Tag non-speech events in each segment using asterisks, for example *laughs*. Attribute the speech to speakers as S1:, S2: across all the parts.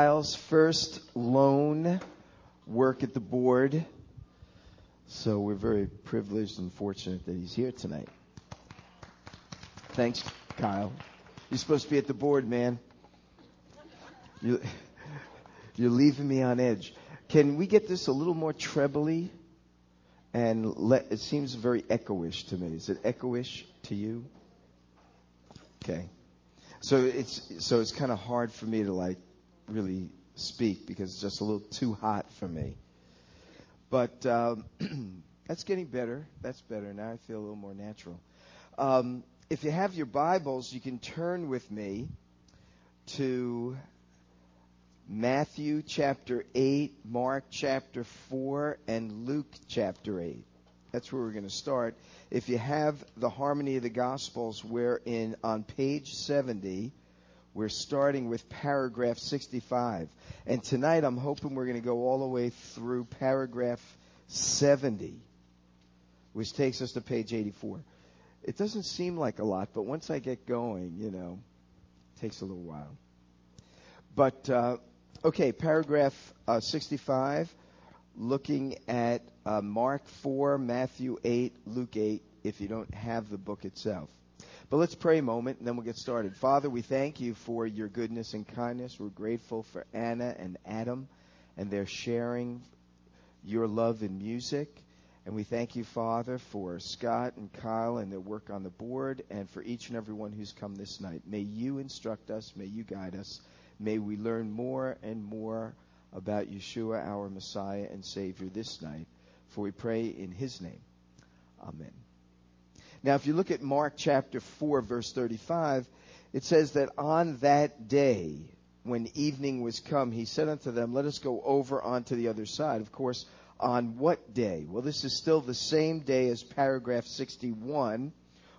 S1: Kyle's first loan work at the board. So we're very privileged and fortunate that he's here tonight. Thanks, Kyle. You're supposed to be at the board, man. You, you're leaving me on edge. Can we get this a little more trebly? And let, it seems very echoish to me. Is it echoish to you? Okay. So it's so it's kind of hard for me to like really speak because it's just a little too hot for me. But um, *clears throat* that's getting better. That's better. Now I feel a little more natural. Um, if you have your Bibles, you can turn with me to Matthew chapter 8, Mark chapter 4, and Luke chapter 8. That's where we're going to start. If you have the Harmony of the Gospels, we're in on page 70 we're starting with paragraph 65. And tonight I'm hoping we're going to go all the way through paragraph 70, which takes us to page 84. It doesn't seem like a lot, but once I get going, you know, it takes a little while. But, uh, okay, paragraph uh, 65, looking at uh, Mark 4, Matthew 8, Luke 8, if you don't have the book itself. But let's pray a moment and then we'll get started. Father, we thank you for your goodness and kindness. We're grateful for Anna and Adam and their sharing your love in music. And we thank you, Father, for Scott and Kyle and their work on the board and for each and every one who's come this night. May you instruct us. May you guide us. May we learn more and more about Yeshua, our Messiah and Savior, this night. For we pray in his name. Amen. Now, if you look at Mark chapter 4, verse 35, it says that on that day, when evening was come, he said unto them, Let us go over onto the other side. Of course, on what day? Well, this is still the same day as paragraph 61,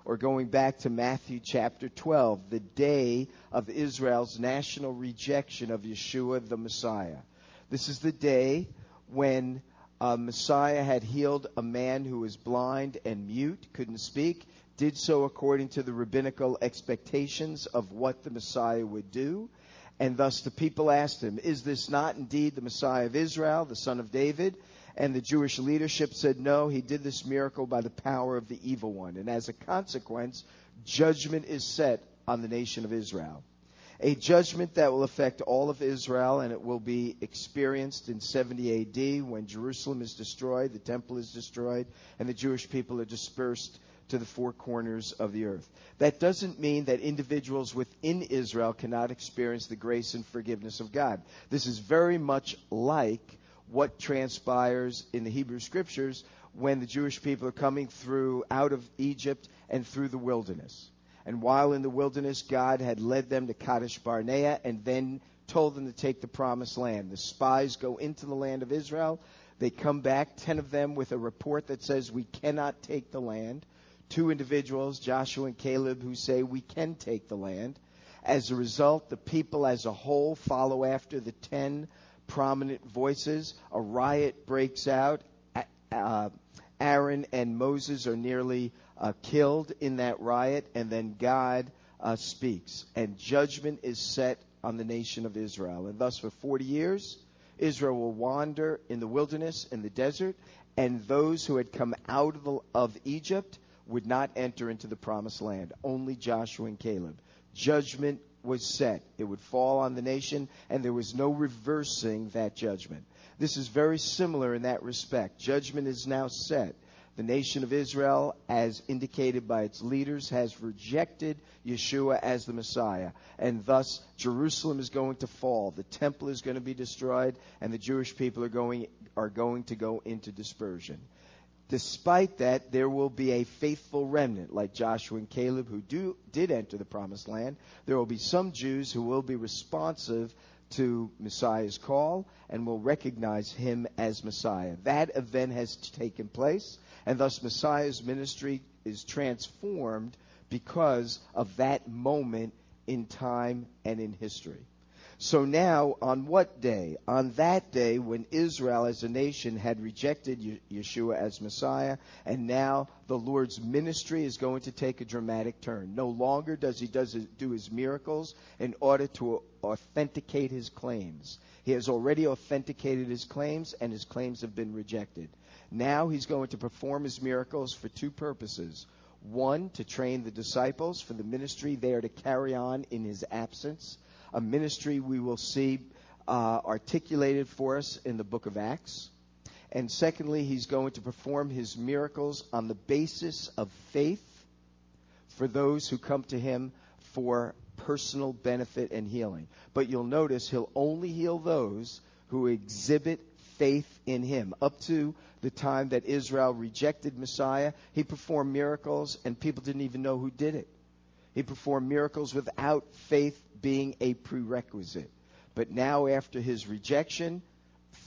S1: or going back to Matthew chapter 12, the day of Israel's national rejection of Yeshua the Messiah. This is the day when uh, Messiah had healed a man who was blind and mute, couldn't speak, did so according to the rabbinical expectations of what the Messiah would do. And thus the people asked him, Is this not indeed the Messiah of Israel, the son of David? And the Jewish leadership said, No, he did this miracle by the power of the evil one. And as a consequence, judgment is set on the nation of Israel a judgment that will affect all of Israel, and it will be experienced in 70 AD when Jerusalem is destroyed, the temple is destroyed, and the Jewish people are dispersed to the four corners of the earth. That doesn't mean that individuals within Israel cannot experience the grace and forgiveness of God. This is very much like what transpires in the Hebrew scriptures when the Jewish people are coming through out of Egypt and through the wilderness. And while in the wilderness, God had led them to Kadesh Barnea and then told them to take the promised land. The spies go into the land of Israel. They come back, 10 of them, with a report that says, We cannot take the land. Two individuals, Joshua and Caleb, who say, We can take the land. As a result, the people as a whole follow after the 10 prominent voices. A riot breaks out. Uh, Aaron and Moses are nearly uh, killed in that riot, and then God uh, speaks, and judgment is set on the nation of Israel. And thus, for 40 years, Israel will wander in the wilderness, in the desert, and those who had come out of, the, of Egypt would not enter into the promised land. Only Joshua and Caleb. Judgment was set. It would fall on the nation, and there was no reversing that judgment. This is very similar in that respect. Judgment is now set. The nation of Israel, as indicated by its leaders, has rejected Yeshua as the Messiah. And thus, Jerusalem is going to fall. The temple is going to be destroyed, and the Jewish people are going, are going to go into dispersion. Despite that, there will be a faithful remnant, like Joshua and Caleb, who do, did enter the promised land. There will be some Jews who will be responsive to Messiah's call and will recognize him as Messiah. That event has taken place and thus Messiah's ministry is transformed because of that moment in time and in history. So now, on what day? On that day when Israel as a nation had rejected Yeshua as Messiah, and now the Lord's ministry is going to take a dramatic turn. No longer does he does his, do his miracles in order to authenticate his claims. He has already authenticated his claims, and his claims have been rejected. Now he's going to perform his miracles for two purposes. One, to train the disciples for the ministry they are to carry on in his absence a ministry we will see uh, articulated for us in the book of Acts. And secondly, he's going to perform his miracles on the basis of faith for those who come to him for personal benefit and healing. But you'll notice he'll only heal those who exhibit faith in him. Up to the time that Israel rejected Messiah, he performed miracles and people didn't even know who did it. He performed miracles without faith being a prerequisite. But now, after his rejection,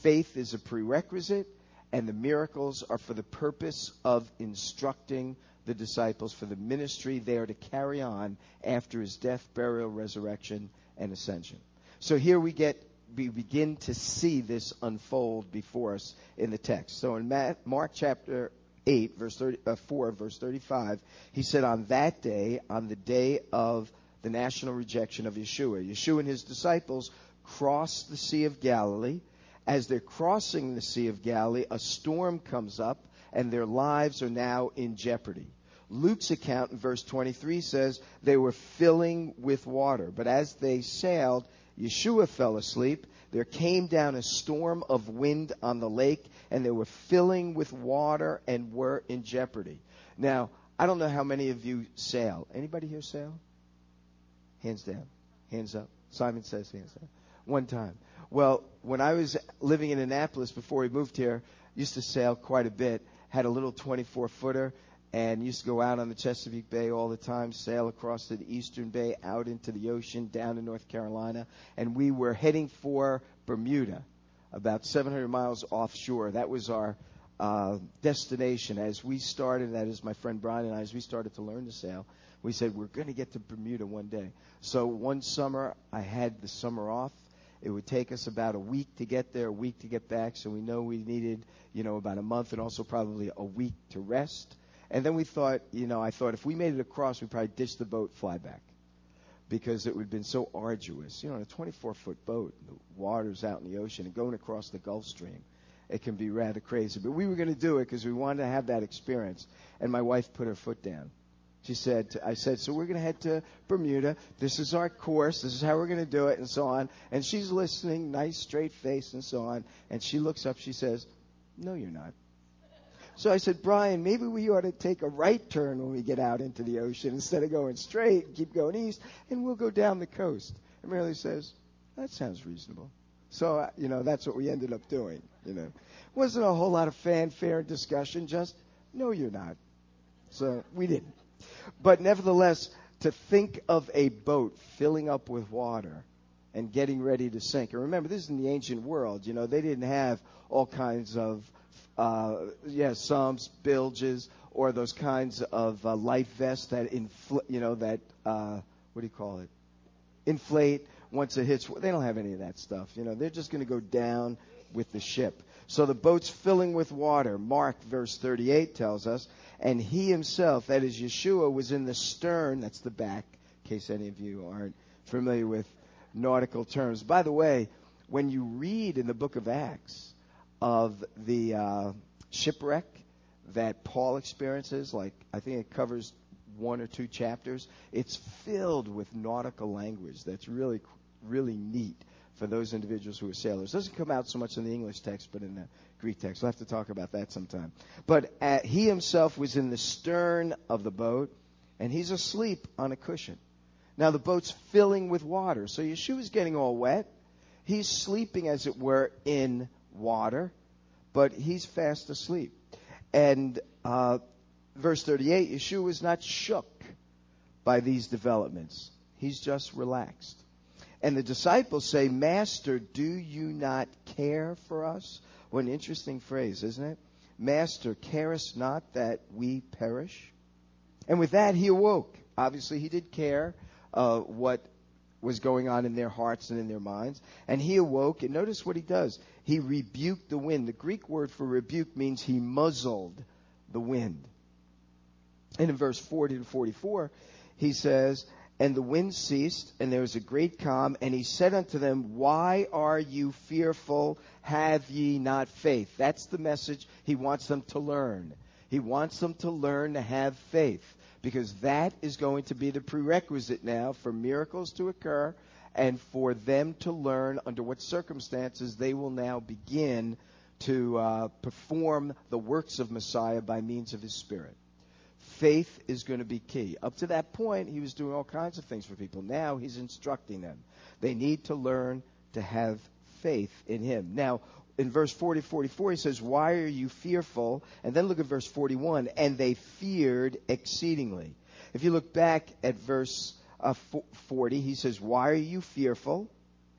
S1: faith is a prerequisite, and the miracles are for the purpose of instructing the disciples for the ministry they are to carry on after his death, burial, resurrection, and ascension. So here we get we begin to see this unfold before us in the text. So in Mark chapter 8, verse 30, uh, 4, verse 35, he said, On that day, on the day of the national rejection of Yeshua. Yeshua and his disciples crossed the Sea of Galilee. As they're crossing the Sea of Galilee, a storm comes up and their lives are now in jeopardy. Luke's account in verse 23 says they were filling with water, but as they sailed, Yeshua fell asleep. There came down a storm of wind on the lake, and they were filling with water and were in jeopardy. Now, I don't know how many of you sail. Anybody here sail? Hands down. Hands up. Simon says hands down. One time. Well, when I was living in Annapolis before we moved here, used to sail quite a bit. Had a little 24 footer and used to go out on the Chesapeake Bay all the time, sail across to the Eastern Bay, out into the ocean, down to North Carolina, and we were heading for Bermuda, about 700 miles offshore. That was our uh, destination as we started. That is my friend Brian and I, as we started to learn to sail we said we're going to get to Bermuda one day. So one summer, I had the summer off. It would take us about a week to get there, a week to get back. So we know we needed, you know, about a month and also probably a week to rest. And then we thought, you know, I thought if we made it across, we'd probably ditch the boat, fly back. Because it would have been so arduous. You know, on a 24 foot boat, the water's out in the ocean and going across the Gulf Stream, it can be rather crazy. But we were going to do it because we wanted to have that experience. And my wife put her foot down. She said, I said, so we're going to head to Bermuda. This is our course. This is how we're going to do it, and so on. And she's listening, nice, straight face, and so on. And she looks up. She says, No, you're not. So I said, Brian, maybe we ought to take a right turn when we get out into the ocean instead of going straight and keep going east, and we'll go down the coast. And Mary says, That sounds reasonable. So, uh, you know, that's what we ended up doing. You know, wasn't a whole lot of fanfare and discussion. Just, no, you're not. So we didn't. But nevertheless, to think of a boat filling up with water and getting ready to sink. And remember, this is in the ancient world. You know, they didn't have all kinds of, uh, yeah, sumps, bilges, or those kinds of uh, life vests that infl- you know, that uh, what do you call it? Inflate once it hits. They don't have any of that stuff. You know, they're just going to go down with the ship. So the boat's filling with water. Mark verse 38 tells us and he himself, that is Yeshua, was in the stern, that's the back, in case any of you aren't familiar with nautical terms. By the way, when you read in the book of Acts of the uh, shipwreck that Paul experiences, like I think it covers one or two chapters, it's filled with nautical language that's really, really neat for those individuals who are sailors. It doesn't come out so much in the English text, but in the Greek text. We'll have to talk about that sometime. But uh, he himself was in the stern of the boat, and he's asleep on a cushion. Now the boat's filling with water, so Yeshua's getting all wet. He's sleeping, as it were, in water, but he's fast asleep. And uh, verse 38, Yeshua is not shook by these developments. He's just relaxed. And the disciples say, Master, do you not care for us? What an interesting phrase, isn't it? Master, carest not that we perish? And with that, he awoke. Obviously, he did care uh, what was going on in their hearts and in their minds. And he awoke, and notice what he does. He rebuked the wind. The Greek word for rebuke means he muzzled the wind. And in verse 40 to 44, he says, And the wind ceased, and there was a great calm, and he said unto them, Why are you fearful? Have ye not faith? That's the message he wants them to learn. He wants them to learn to have faith because that is going to be the prerequisite now for miracles to occur and for them to learn under what circumstances they will now begin to uh, perform the works of Messiah by means of his Spirit. Faith is going to be key. Up to that point, he was doing all kinds of things for people. Now he's instructing them. They need to learn to have faith in him. Now, in verse 40 44 he says why are you fearful and then look at verse 41 and they feared exceedingly if you look back at verse uh, 40 he says why are you fearful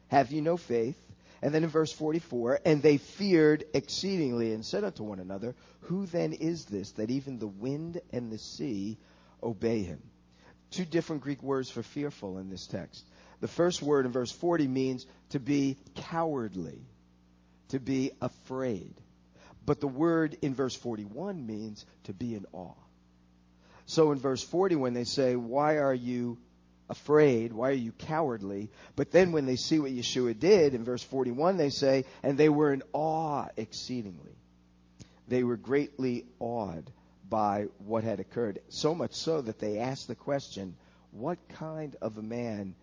S1: have you no faith and then in verse 44 and they feared exceedingly and said unto one another who then is this that even the wind and the sea obey him two different greek words for fearful in this text the first word in verse 40 means to be cowardly to be afraid. But the word in verse 41 means to be in awe. So in verse 40, when they say, Why are you afraid? Why are you cowardly? But then when they see what Yeshua did, in verse 41, they say, And they were in awe exceedingly. They were greatly awed by what had occurred, so much so that they asked the question, What kind of a man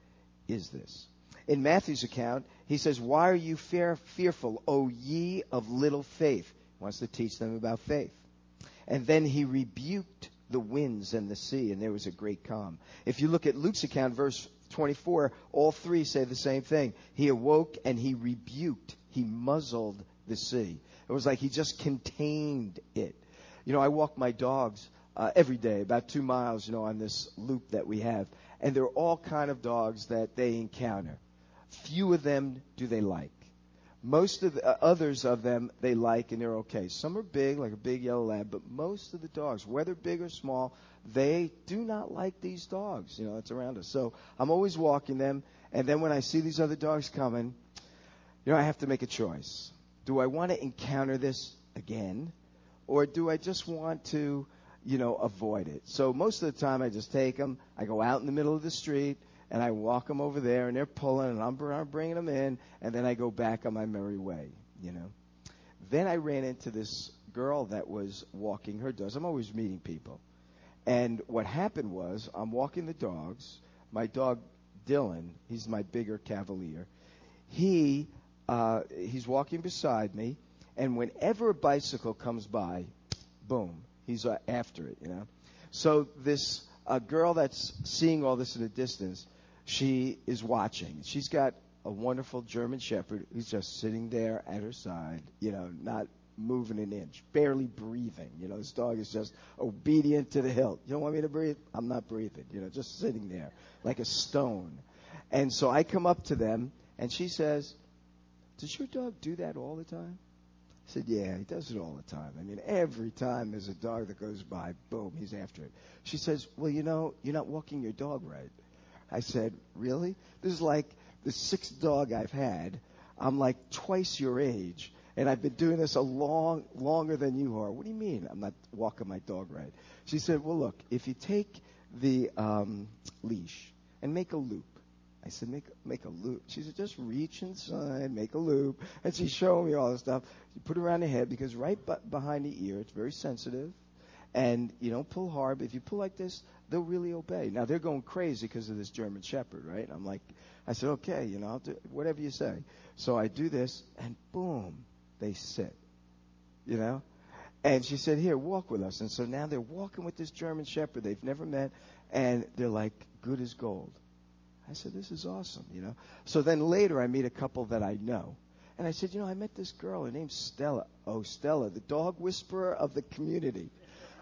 S1: is this? In Matthew's account, he says, Why are you fear, fearful, O ye of little faith? He wants to teach them about faith. And then he rebuked the winds and the sea, and there was a great calm. If you look at Luke's account, verse 24, all three say the same thing. He awoke and he rebuked, he muzzled the sea. It was like he just contained it. You know, I walk my dogs uh, every day, about two miles, you know, on this loop that we have, and there are all kind of dogs that they encounter. Few of them do they like. Most of the uh, others of them they like and they're okay. Some are big, like a big yellow lab, but most of the dogs, whether big or small, they do not like these dogs, you know, that's around us. So I'm always walking them, and then when I see these other dogs coming, you know, I have to make a choice. Do I want to encounter this again, or do I just want to, you know, avoid it? So most of the time I just take them, I go out in the middle of the street, and I walk them over there, and they're pulling, and I'm, I'm bringing them in, and then I go back on my merry way, you know. Then I ran into this girl that was walking her dogs. I'm always meeting people. And what happened was, I'm walking the dogs. My dog, Dylan, he's my bigger cavalier. He, uh, he's walking beside me, and whenever a bicycle comes by, boom, he's uh, after it, you know. So this a girl that's seeing all this in the distance, she is watching. She's got a wonderful German Shepherd who's just sitting there at her side, you know, not moving an inch, barely breathing. You know, this dog is just obedient to the hilt. You don't want me to breathe? I'm not breathing. You know, just sitting there like a stone. And so I come up to them, and she says, Does your dog do that all the time? I said, Yeah, he does it all the time. I mean, every time there's a dog that goes by, boom, he's after it. She says, Well, you know, you're not walking your dog right. I said, Really? This is like the sixth dog I've had. I'm like twice your age, and I've been doing this a long, longer than you are. What do you mean I'm not walking my dog right? She said, Well, look, if you take the um, leash and make a loop, I said, make, make a loop. She said, just reach inside, make a loop. And she's showing me all this stuff. You put it around the head because right behind the ear, it's very sensitive. And you don't pull hard, but if you pull like this, they'll really obey. Now they're going crazy because of this German Shepherd, right? I'm like, I said, okay, you know, I'll do whatever you say. So I do this, and boom, they sit, you know. And she said, here, walk with us. And so now they're walking with this German Shepherd they've never met, and they're like good as gold. I said, this is awesome, you know. So then later I meet a couple that I know. And I said, you know, I met this girl. Her name's Stella. Oh, Stella, the dog whisperer of the community.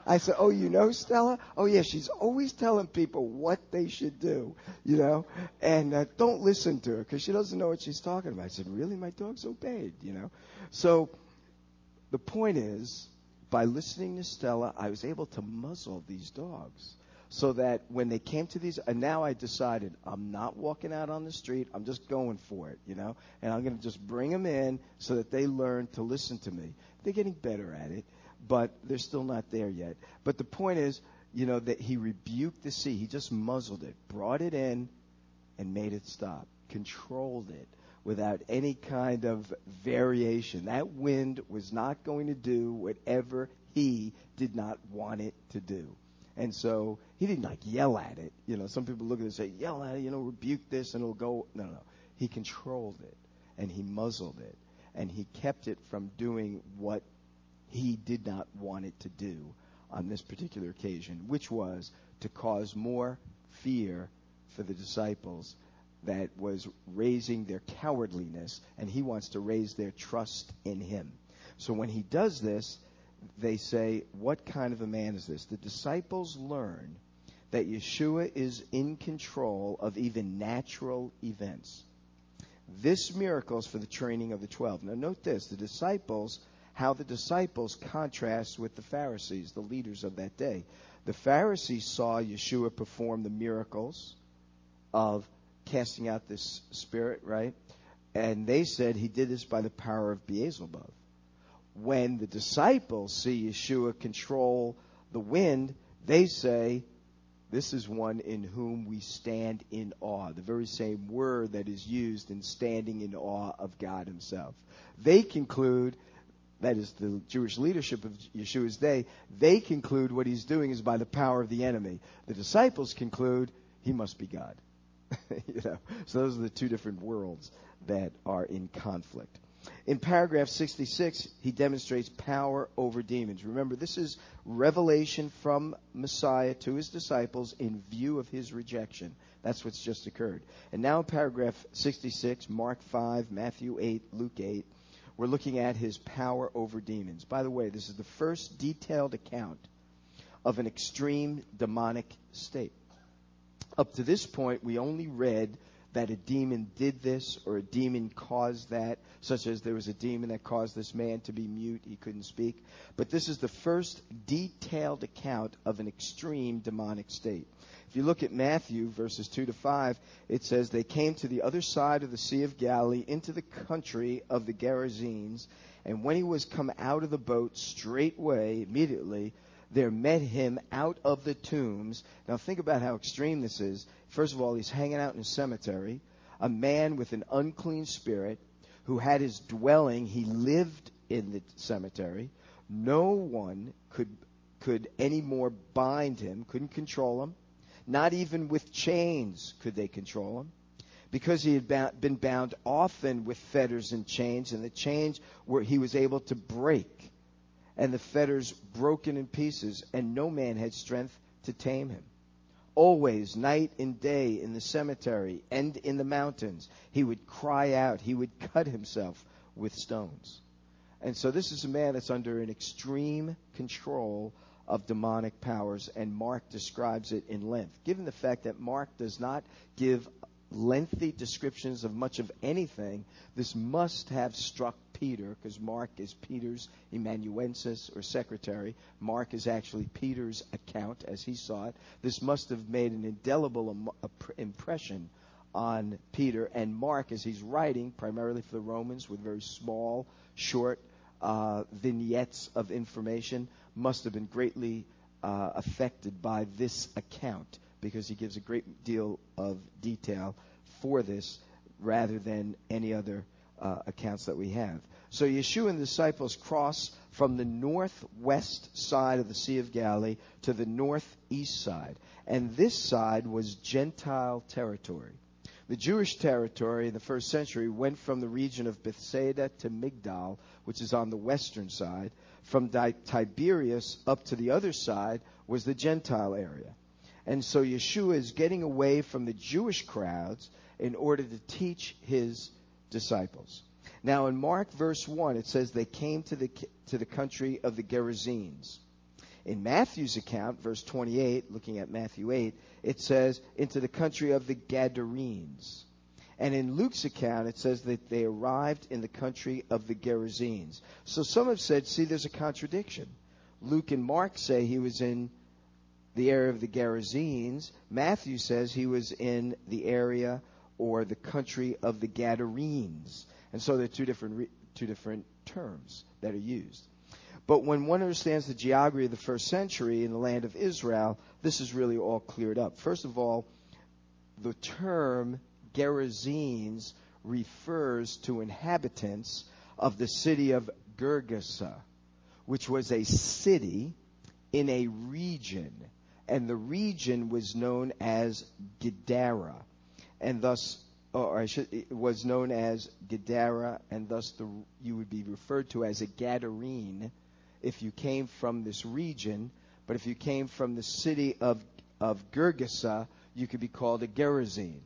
S1: I said, "Oh, you know Stella? Oh, yeah, she's always telling people what they should do, you know, and uh, don't listen to her because she doesn't know what she's talking about." I said, "Really? My dog's obeyed, you know." So the point is, by listening to Stella, I was able to muzzle these dogs. so that when they came to these, and now I decided I'm not walking out on the street. I'm just going for it, you know, and I'm going to just bring them in so that they learn to listen to me. They're getting better at it, but they're still not there yet. But the point is, you know, that he rebuked the sea. He just muzzled it, brought it in, and made it stop, controlled it without any kind of variation. That wind was not going to do whatever he did not want it to do. And so he didn't like yell at it. You know, some people look at it and say, yell at it, you know, rebuke this and it'll go. No, no. no. He controlled it and he muzzled it and he kept it from doing what he did not want it to do on this particular occasion, which was to cause more fear for the disciples that was raising their cowardliness, and he wants to raise their trust in him. So when he does this, they say, What kind of a man is this? The disciples learn that Yeshua is in control of even natural events. This miracle is for the training of the twelve. Now, note this the disciples, how the disciples contrast with the Pharisees, the leaders of that day. The Pharisees saw Yeshua perform the miracles of casting out this spirit, right? And they said he did this by the power of Beelzebub when the disciples see Yeshua control the wind, they say, This is one in whom we stand in awe. The very same word that is used in standing in awe of God Himself. They conclude, that is the Jewish leadership of Yeshua's day, they conclude what He's doing is by the power of the enemy. The disciples conclude, He must be God. *laughs* you know, so those are the two different worlds that are in conflict. In paragraph 66, he demonstrates power over demons. Remember, this is revelation from Messiah to his disciples in view of his rejection. That's what's just occurred. And now in paragraph 66, Mark 5, Matthew 8, Luke 8, we're looking at his power over demons. By the way, this is the first detailed account of an extreme demonic state. Up to this point, we only read that a demon did this or a demon caused that, such as there was a demon that caused this man to be mute, he couldn't speak. But this is the first detailed account of an extreme demonic state. If you look at Matthew verses 2 to 5, it says, They came to the other side of the Sea of Galilee into the country of the Gerasenes, and when he was come out of the boat, straightway, immediately, there met him out of the tombs. Now think about how extreme this is. First of all, he's hanging out in a cemetery, a man with an unclean spirit who had his dwelling, he lived in the cemetery. No one could could any more bind him, couldn't control him. Not even with chains could they control him. Because he had been bound often with fetters and chains, and the chains were he was able to break, and the fetters broken in pieces, and no man had strength to tame him always, night and day, in the cemetery and in the mountains. He would cry out, he would cut himself with stones. And so this is a man that's under an extreme control of demonic powers, and Mark describes it in length. Given the fact that Mark does not give lengthy descriptions of much of anything, this must have struck Peter, because Mark is Peter's amanuensis or secretary. Mark is actually Peter's account as he saw it. This must have made an indelible impression on Peter and Mark as he's writing, primarily for the Romans, with very small, short uh, vignettes of information, must have been greatly uh, affected by this account because he gives a great deal of detail for this rather than any other uh, accounts that we have. So Yeshua and the disciples cross from the northwest side of the Sea of Galilee to the northeast side. And this side was Gentile territory. The Jewish territory in the first century went from the region of Bethsaida to Migdal, which is on the western side. From Tiberias up to the other side was the Gentile area. And so Yeshua is getting away from the Jewish crowds in order to teach his disciples. Now, in Mark verse 1, it says they came to the, to the country of the Gerasenes. In Matthew's account, verse 28, looking at Matthew 8, it says, into the country of the Gadarenes. And in Luke's account, it says that they arrived in the country of the Gerasenes. So some have said, see, there's a contradiction. Luke and Mark say he was in the area of the Gerasenes, Matthew says he was in the area or the country of the Gadarenes. And so there are two different, re- two different terms that are used. But when one understands the geography of the first century in the land of Israel, this is really all cleared up. First of all, the term Gerasenes refers to inhabitants of the city of Gergesa, which was a city in a region, and the region was known as Gadara, and thus, or I should, it was known as Gadara, and thus the, you would be referred to as a Gadarene if you came from this region. But if you came from the city of of Gergesa, you could be called a Gerasene.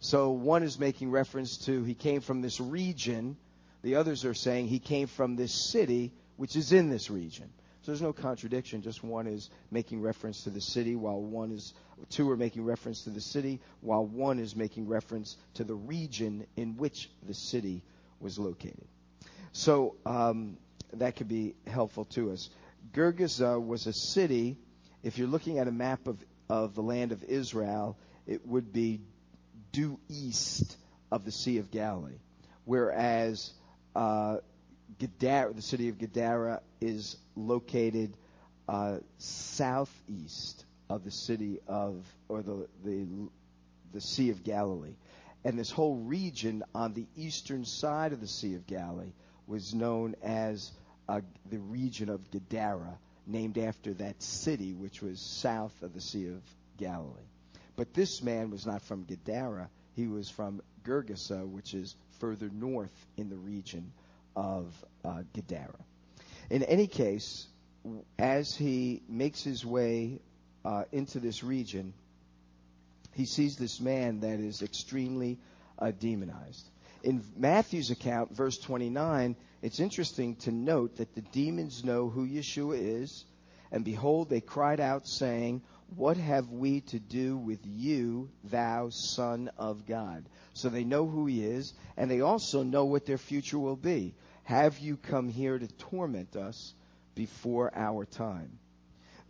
S1: So one is making reference to he came from this region. The others are saying he came from this city, which is in this region. So there's no contradiction. Just one is making reference to the city, while one is two are making reference to the city, while one is making reference to the region in which the city was located. So um, that could be helpful to us. Gergesa was a city. If you're looking at a map of of the land of Israel, it would be due east of the Sea of Galilee, whereas uh, Gadara, the city of Gadara, is located uh, southeast of the city of or the, the the Sea of Galilee, and this whole region on the eastern side of the Sea of Galilee was known as uh, the region of Gadara named after that city which was south of the Sea of Galilee. But this man was not from Gadara. He was from Gergesa, which is further north in the region of uh, Gadara. In any case, as he makes his way uh, into this region, he sees this man that is extremely uh, demonized. In Matthew's account, verse 29, it's interesting to note that the demons know who Yeshua is, and behold, they cried out, saying, What have we to do with you, thou Son of God? So they know who he is, and they also know what their future will be. Have you come here to torment us before our time?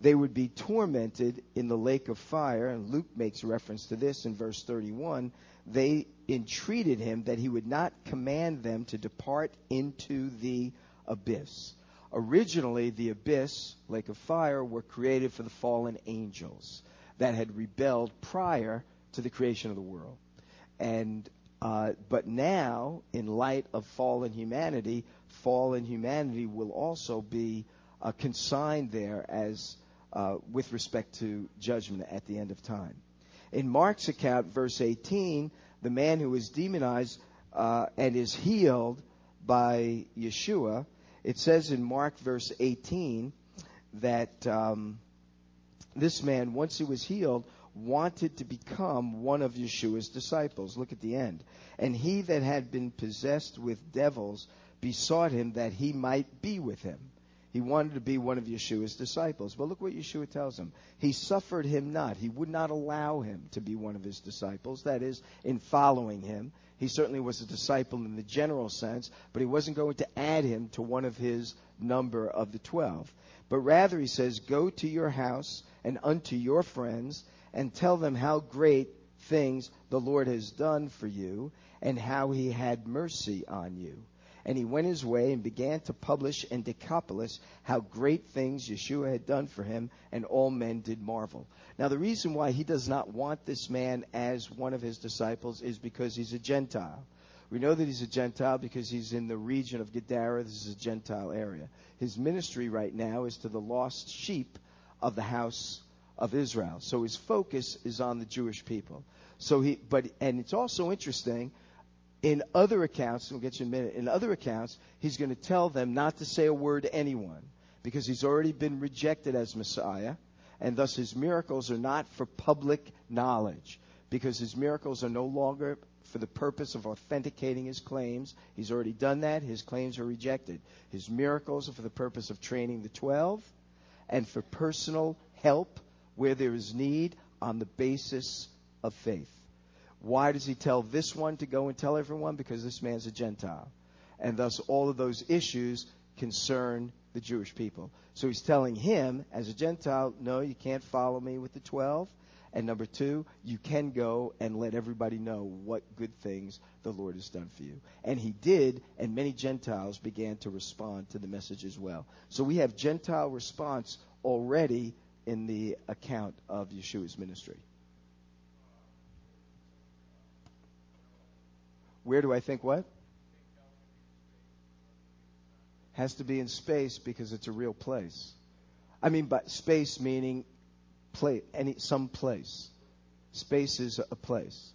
S1: They would be tormented in the lake of fire, and Luke makes reference to this in verse 31. They entreated him that he would not command them to depart into the abyss. Originally, the abyss, lake of fire, were created for the fallen angels that had rebelled prior to the creation of the world. And uh, but now, in light of fallen humanity, fallen humanity will also be uh, consigned there as uh, with respect to judgment at the end of time. In Mark's account, verse 18, the man who is demonized uh, and is healed by Yeshua, it says in Mark verse 18 that um, this man, once he was healed, wanted to become one of Yeshua's disciples. Look at the end. And he that had been possessed with devils besought him that he might be with him. He wanted to be one of Yeshua's disciples. But look what Yeshua tells him. He suffered him not. He would not allow him to be one of his disciples. That is, in following him. He certainly was a disciple in the general sense, but he wasn't going to add him to one of his number of the twelve. But rather, he says, Go to your house and unto your friends and tell them how great things the Lord has done for you and how he had mercy on you. And he went his way and began to publish in Decapolis how great things Yeshua had done for him, and all men did marvel. Now, the reason why he does not want this man as one of his disciples is because he's a Gentile. We know that he's a Gentile because he's in the region of Gadara. This is a Gentile area. His ministry right now is to the lost sheep of the house of Israel. So his focus is on the Jewish people. So he, but, and it's also interesting in other accounts, we'll get you in a minute, in other accounts, he's going to tell them not to say a word to anyone because he's already been rejected as Messiah, and thus his miracles are not for public knowledge because his miracles are no longer for the purpose of authenticating his claims. He's already done that. His claims are rejected. His miracles are for the purpose of training the 12 and for personal help where there is need on the basis of faith. Why does he tell this one to go and tell everyone? Because this man's a Gentile. And thus, all of those issues concern the Jewish people. So he's telling him, as a Gentile, no, you can't follow me with the 12. And number two, you can go and let everybody know what good things the Lord has done for you. And he did, and many Gentiles began to respond to the message as well. So we have Gentile response already in the account of Yeshua's ministry. Where do I think what? Has to be in space because it's a real place. I mean, but space meaning place, any some place. Space is a place.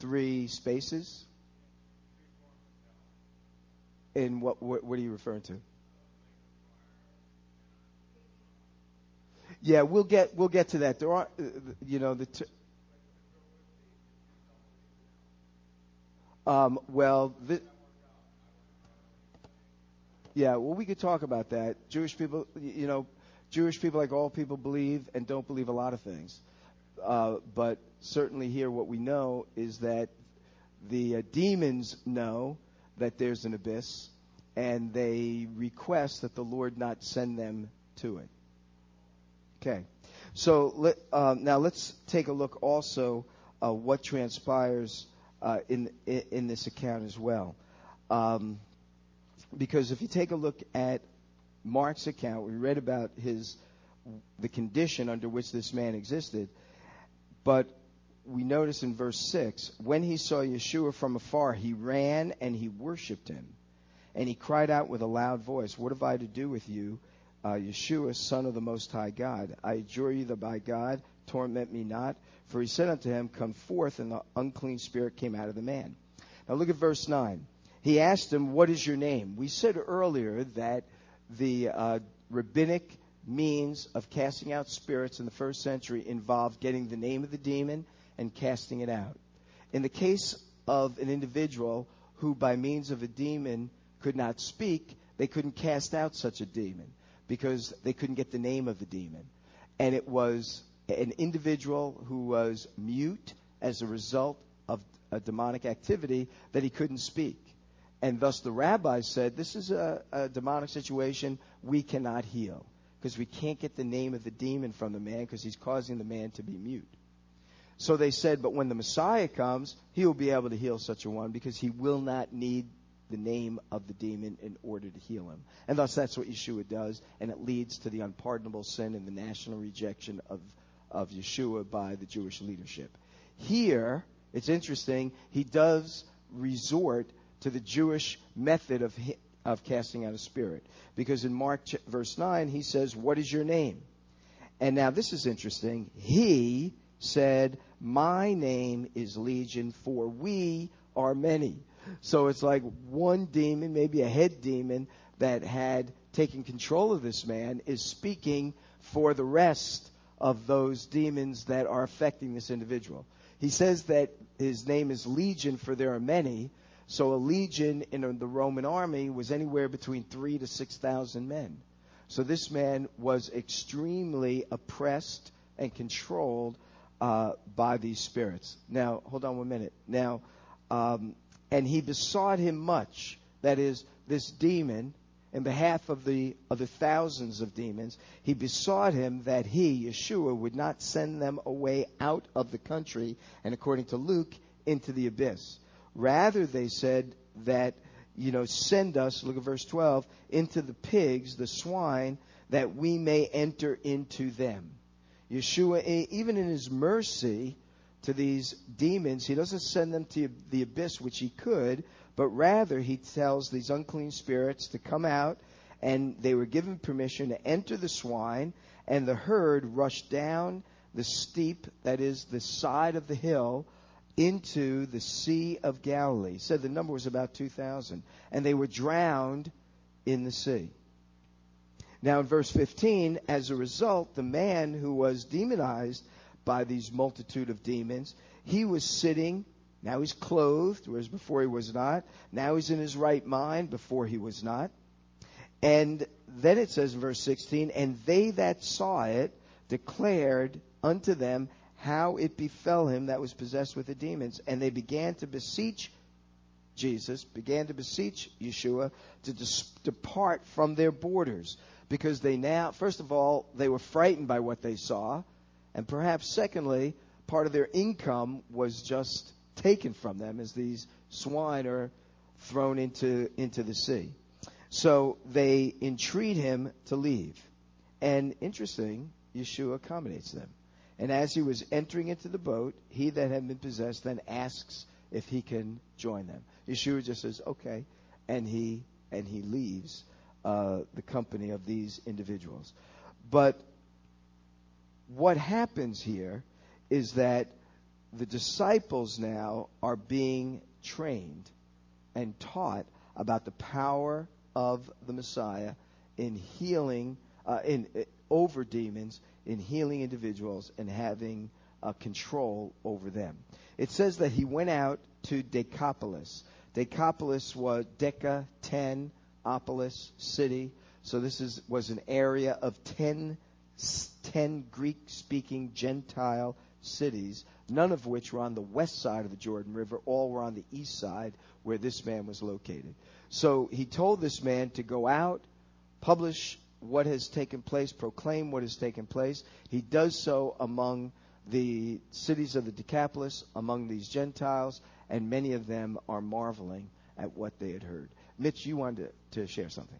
S1: Three spaces. In what, what, what are you referring to? Yeah, we'll get we'll get to that. There are, uh, you know, the. Um, well, yeah, well, we could talk about that. Jewish people, you know, Jewish people, like all people, believe and don't believe a lot of things. Uh, but certainly here, what we know is that the uh, demons know that there's an abyss, and they request that the Lord not send them to it. Okay. So let, um, now let's take a look also uh, what transpires uh, in, in, this account as well. Um, because if you take a look at Mark's account, we read about his the condition under which this man existed, but we notice in verse 6 when he saw Yeshua from afar, he ran and he worshiped him. And he cried out with a loud voice, What have I to do with you, uh, Yeshua, Son of the Most High God? I adjure you that by God, torment me not. For he said unto him, Come forth, and the unclean spirit came out of the man. Now look at verse 9. He asked him, What is your name? We said earlier that the uh, rabbinic means of casting out spirits in the first century involved getting the name of the demon and casting it out. In the case of an individual who, by means of a demon, could not speak, they couldn't cast out such a demon because they couldn't get the name of the demon. And it was an individual who was mute as a result of a demonic activity that he couldn't speak. And thus the rabbis said, this is a, a demonic situation we cannot heal because we can't get the name of the demon from the man because he's causing the man to be mute. So they said, but when the Messiah comes, he will be able to heal such a one because he will not need the name of the demon in order to heal him. And thus that's what Yeshua does, and it leads to the unpardonable sin and the national rejection of, of Yeshua by the Jewish leadership. Here, it's interesting, he does resort to the Jewish method of, of casting out a spirit. Because in Mark ch- verse 9, he says, What is your name? And now this is interesting. He said, My name is Legion, for we are many. So it's like one demon, maybe a head demon, that had taken control of this man is speaking for the rest of those demons that are affecting this individual. He says that his name is Legion, for there are many. So a legion in the Roman army was anywhere between three to six thousand men. So this man was extremely oppressed and controlled uh, by these spirits. Now, hold on one minute. Now, um, and he besought him much. That is, this demon, in behalf of the of the thousands of demons, he besought him that he, Yeshua, would not send them away out of the country, and according to Luke, into the abyss. Rather, they said that, you know, send us, look at verse 12, into the pigs, the swine, that we may enter into them. Yeshua, even in his mercy to these demons, he doesn't send them to the abyss, which he could, but rather he tells these unclean spirits to come out, and they were given permission to enter the swine, and the herd rushed down the steep, that is, the side of the hill, into the Sea of Galilee. He said the number was about 2,000. And they were drowned in the sea. Now, in verse 15, as a result, the man who was demonized by these multitude of demons, he was sitting. Now he's clothed, whereas before he was not. Now he's in his right mind, before he was not. And then it says in verse 16, and they that saw it declared unto them how it befell him that was possessed with the demons. And they began to beseech Jesus, began to beseech Yeshua to dis- depart from their borders because they now, first of all, they were frightened by what they saw, and perhaps secondly, part of their income was just taken from them as these swine are thrown into, into the sea. So they entreat him to leave. And interesting, Yeshua accommodates them. And as he was entering into the boat, he that had been possessed then asks if he can join them. Yeshua just says, okay, and he and he leaves uh, the company of these individuals. But what happens here is that the disciples now are being trained and taught about the power of the Messiah in healing, uh, in uh, over demons, in healing individuals, and having uh, control over them. It says that he went out to Decapolis. Decapolis was Deca, ten, Opolis, city. So this is, was an area of ten, ten Greek-speaking Gentile cities, none of which were on the west side of the Jordan River. All were on the east side where this man was located. So he told this man to go out, publish what has taken place, proclaim what has taken place. He does so among the cities of the Decapolis, among these Gentiles, and many of them are marveling at what they had heard. Mitch, you wanted to, to share something.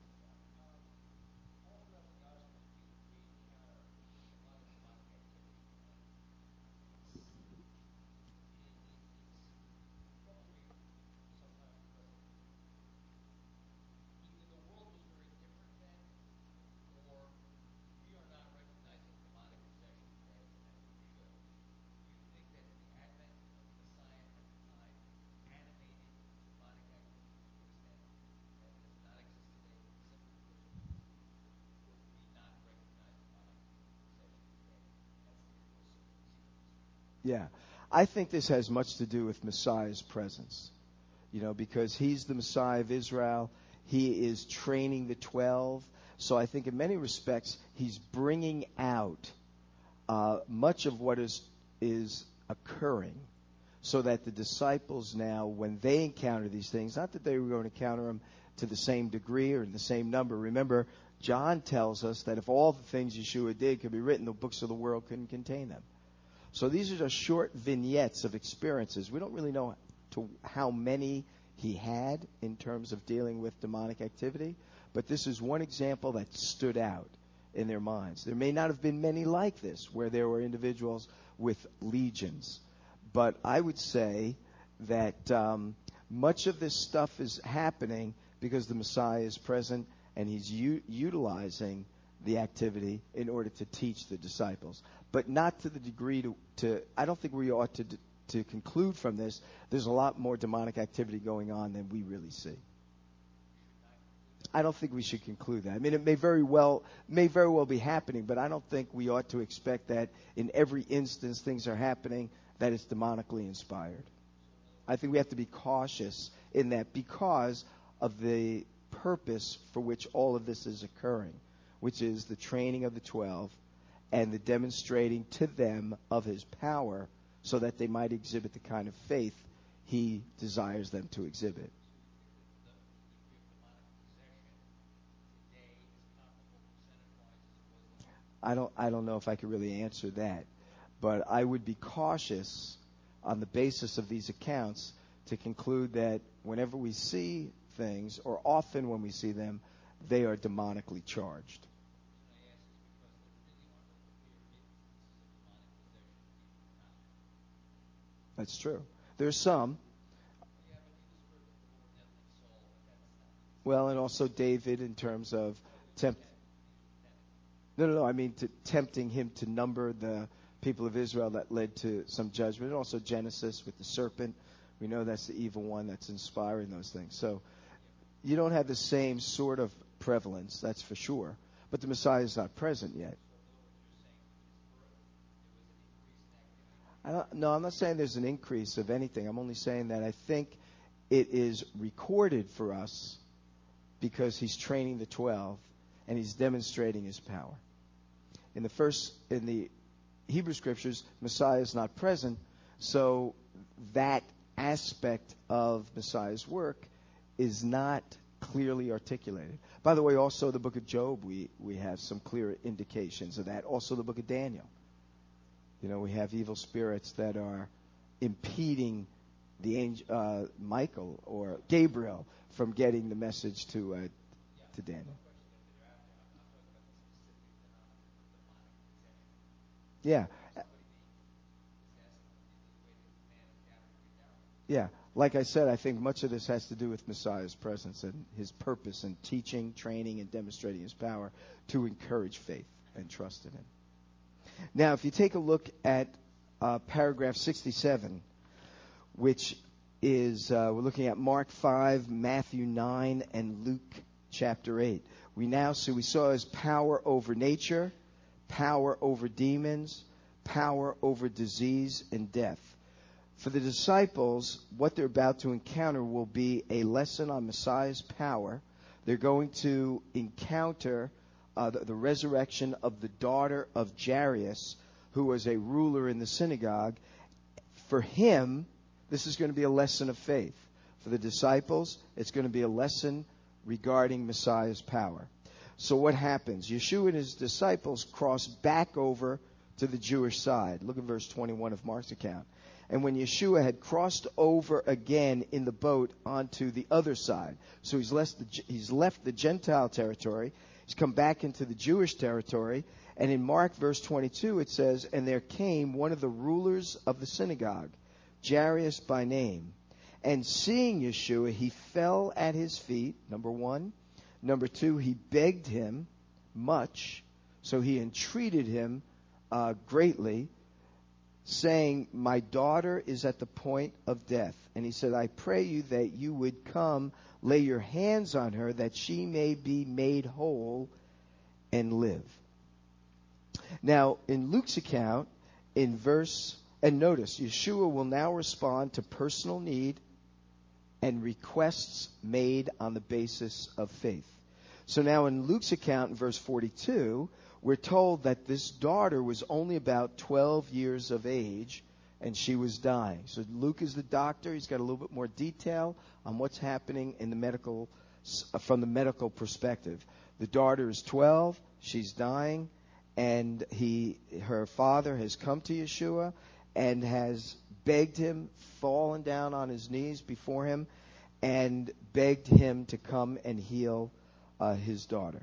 S1: Yeah. I think this has much to do with Messiah's presence. You know, because he's the Messiah of Israel. He is training the 12. So I think in many respects, he's bringing out uh, much of what is, is occurring so that the disciples now, when they encounter these things, not that they were going to encounter them to the same degree or in the same number. Remember, John tells us that if all the things Yeshua did could be written, the books of the world couldn't contain them. So these are just short vignettes of experiences. We don't really know to how many he had in terms of dealing with demonic activity, but this is one example that stood out in their minds. There may not have been many like this, where there were individuals with legions, but I would say that um, much of this stuff is happening because the Messiah is present and he's u- utilizing the activity in order to teach the disciples but not to the degree to, to I don't think we ought to, to conclude from this there's a lot more demonic activity going on than we really see. I don't think we should conclude that. I mean, it may very well may very well be happening, but I don't think we ought to expect that in every instance things are happening that it's demonically inspired. I think we have to be cautious in that because of the purpose for which all of this is occurring, which is the training of the 12 and the demonstrating to them of his power so that they might exhibit the kind of faith he desires them to exhibit. I don't I don't know if I could really answer that, but I would be cautious on the basis of these accounts to conclude that whenever we see things or often when we see them they are demonically charged. That's true. There's some. Well, and also David in terms of tempt. No, no, no. I mean, tempting him to number the people of Israel that led to some judgment. And also Genesis with the serpent. We know that's the evil one that's inspiring those things. So you don't have the same sort of prevalence, that's for sure. But the Messiah is not present yet. No, I'm not saying there's an increase of anything. I'm only saying that I think it is recorded for us because he's training the 12 and he's demonstrating his power. In the first, in the Hebrew scriptures, Messiah is not present, so that aspect of Messiah's work is not clearly articulated. By the way, also the book of Job, we, we have some clear indications of that. Also the book of Daniel. You know, we have evil spirits that are impeding the angel, uh, Michael or Gabriel from getting the message to uh, to Daniel. Yeah. Yeah. Like I said, I think much of this has to do with Messiah's presence and his purpose in teaching, training, and demonstrating his power to encourage faith and trust in him. Now, if you take a look at uh, paragraph 67, which is, uh, we're looking at Mark 5, Matthew 9, and Luke chapter 8. We now see, we saw his power over nature, power over demons, power over disease and death. For the disciples, what they're about to encounter will be a lesson on Messiah's power. They're going to encounter uh, the, the resurrection of the daughter of Jairus, who was a ruler in the synagogue. For him, this is going to be a lesson of faith. For the disciples, it's going to be a lesson regarding Messiah's power. So what happens? Yeshua and his disciples cross back over to the Jewish side. Look at verse 21 of Mark's account. And when Yeshua had crossed over again in the boat onto the other side, so he's left the, he's left the Gentile territory He's come back into the Jewish territory. And in Mark, verse 22, it says, And there came one of the rulers of the synagogue, Jairus by name. And seeing Yeshua, he fell at his feet, number one. Number two, he begged him much. So he entreated him uh, greatly, saying, My daughter is at the point of death. And he said, I pray you that you would come lay your hands on her that she may be made whole and live. Now, in Luke's account, in verse, and notice, Yeshua will now respond to personal need and requests made on the basis of faith. So now in Luke's account, in verse 42, we're told that this daughter was only about 12 years of age and she was dying. So Luke is the doctor. He's got a little bit more detail on what's happening in the medical uh, from the medical perspective. The daughter is 12. She's dying, and he her father has come to Yeshua and has begged him, fallen down on his knees before him, and begged him to come and heal uh, his daughter.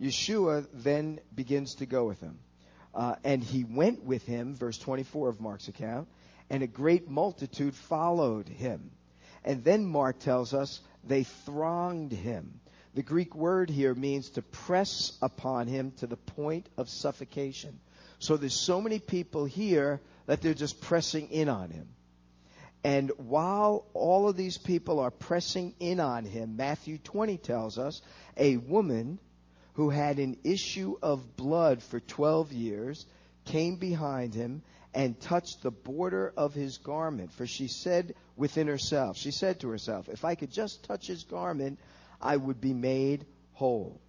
S1: Yeshua then begins to go with him. Uh, and he went with him, verse 24 of Mark's account, and a great multitude followed him. And then Mark tells us they thronged him. The Greek word here means to press upon him to the point of suffocation. So there's so many people here that they're just pressing in on him. And while all of these people are pressing in on him, Matthew 20 tells us a woman who had an issue of blood for 12 years, came behind him and touched the border of his garment. For she said within herself, she said to herself, if I could just touch his garment, I would be made whole.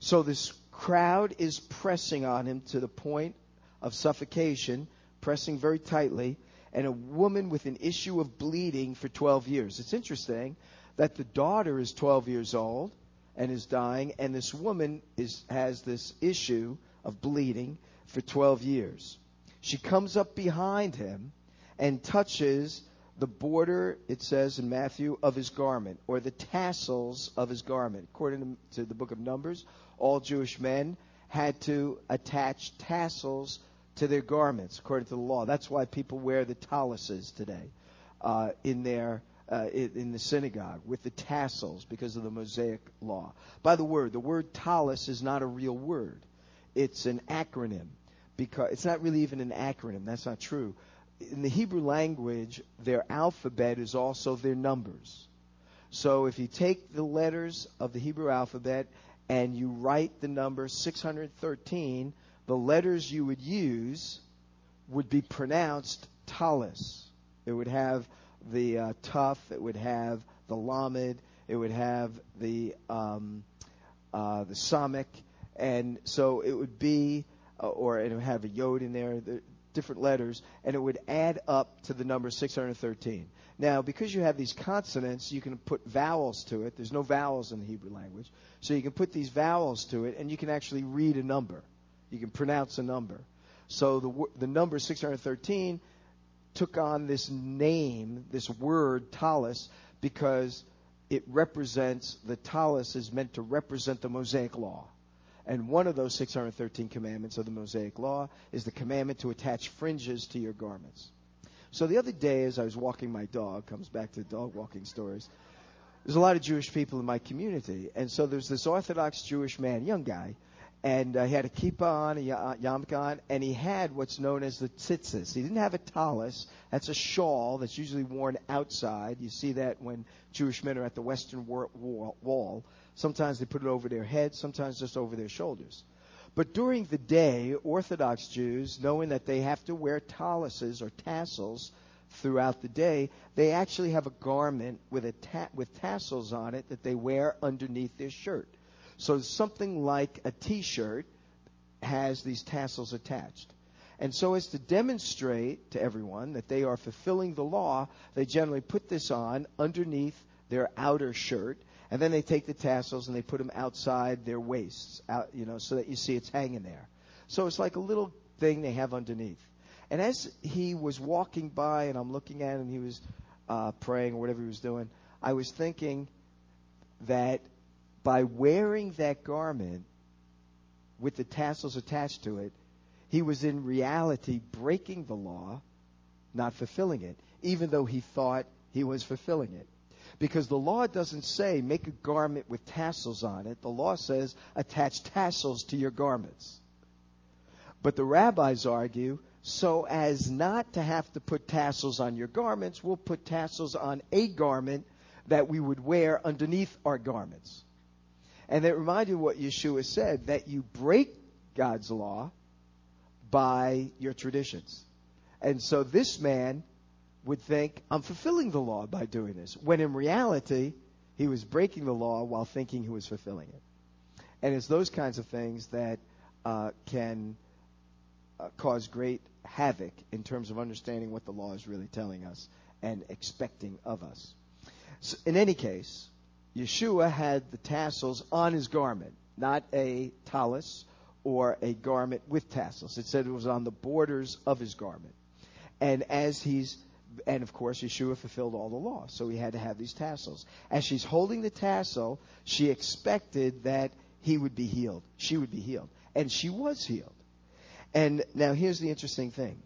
S1: So this crowd is pressing on him to the point of suffocation, pressing very tightly, and a woman with an issue of bleeding for 12 years. It's interesting that the daughter is 12 years old and is dying, and this woman is, has this issue of bleeding for 12 years. She comes up behind him and touches the border, it says in Matthew, of his garment, or the tassels of his garment. According to the book of Numbers, all Jewish men had to attach tassels to their garments, according to the law. That's why people wear the tallises today uh, in their uh, in the synagogue with the tassels because of the Mosaic law. By the word, the word tallis is not a real word. It's an acronym because it's not really even an acronym. That's not true. In the Hebrew language, their alphabet is also their numbers. So if you take the letters of the Hebrew alphabet and you write the number 613, the letters you would use would be pronounced tallis. It would have the uh, Tuf, it would have the Lamed, it would have the um, uh, the Samik, and so it would be, uh, or it would have a Yod in there, the different letters, and it would add up to the number 613. Now, because you have these consonants, you can put vowels to it. There's no vowels in the Hebrew language. So you can put these vowels to it, and you can actually read a number. You can pronounce a number. So the, the number 613 took on this name, this word, tallis, because it represents, the tallis is meant to represent the Mosaic Law. And one of those 613 commandments of the Mosaic Law is the commandment to attach fringes to your garments. So the other day, as I was walking my dog, comes back to dog walking stories. There's a lot of Jewish people in my community, and so there's this Orthodox Jewish man, young guy, and uh, he had a kippah on, a yarmulke on, and he had what's known as the tzitzis. He didn't have a tallis. That's a shawl that's usually worn outside. You see that when Jewish men are at the Western Wall. Sometimes they put it over their heads, sometimes just over their shoulders. But during the day, Orthodox Jews, knowing that they have to wear tallises or tassels throughout the day, they actually have a garment with, a ta- with tassels on it that they wear underneath their shirt. So something like a t-shirt has these tassels attached. And so as to demonstrate to everyone that they are fulfilling the law, they generally put this on underneath their outer shirt and then they take the tassels and they put them outside their waists, out, you know, so that you see it's hanging there. So it's like a little thing they have underneath. And as he was walking by and I'm looking at him, he was uh, praying or whatever he was doing, I was thinking that by wearing that garment with the tassels attached to it, he was in reality breaking the law, not fulfilling it, even though he thought he was fulfilling it. Because the law doesn't say make a garment with tassels on it. The law says attach tassels to your garments. But the rabbis argue so as not to have to put tassels on your garments, we'll put tassels on a garment that we would wear underneath our garments. And it reminded what Yeshua said that you break God's law by your traditions. And so this man would think, I'm fulfilling the law by doing this, when in reality, he was breaking the law while thinking he was fulfilling it. And it's those kinds of things that uh, can uh, cause great havoc in terms of understanding what the law is really telling us and expecting of us. So in any case, Yeshua had the tassels on his garment, not a tallis or a garment with tassels. It said it was on the borders of his garment. And as he's and of course, Yeshua fulfilled all the law, so he had to have these tassels. As she's holding the tassel, she expected that he would be healed. She would be healed. And she was healed. And now here's the interesting thing.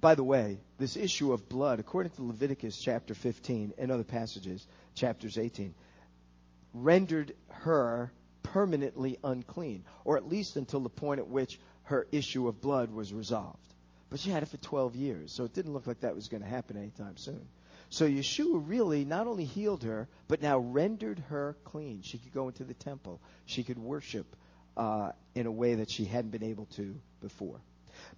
S1: By the way, this issue of blood, according to Leviticus chapter 15 and other passages, chapters 18, rendered her permanently unclean, or at least until the point at which her issue of blood was resolved. But she had it for 12 years, so it didn't look like that was going to happen anytime soon. So Yeshua really not only healed her, but now rendered her clean. She could go into the temple. She could worship uh, in a way that she hadn't been able to before.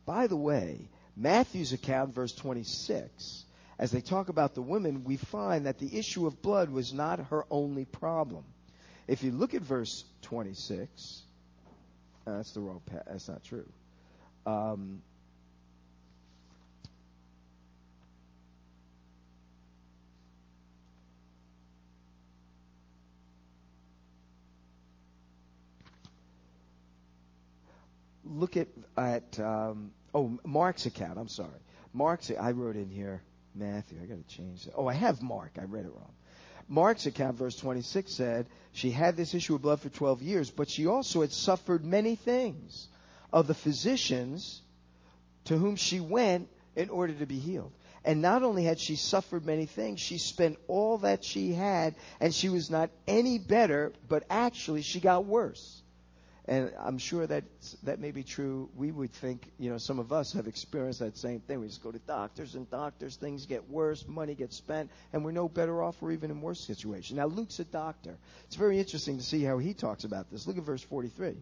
S1: By the way, Matthew's account, verse 26, as they talk about the women, we find that the issue of blood was not her only problem. If you look at verse 26, uh, that's the wrong. That's not true. Um, look at at um, oh Mark's account. I'm sorry, Mark's. I wrote in here Matthew. I got to change that. Oh, I have Mark. I read it wrong. Mark's account, verse 26 said she had this issue of blood for 12 years, but she also had suffered many things of the physicians to whom she went in order to be healed. And not only had she suffered many things, she spent all that she had, and she was not any better, but actually she got worse. And I'm sure that that may be true. We would think, you know, some of us have experienced that same thing. We just go to doctors and doctors, things get worse, money gets spent, and we're no better off or even in worse situation. Now, Luke's a doctor. It's very interesting to see how he talks about this. Look at verse 43.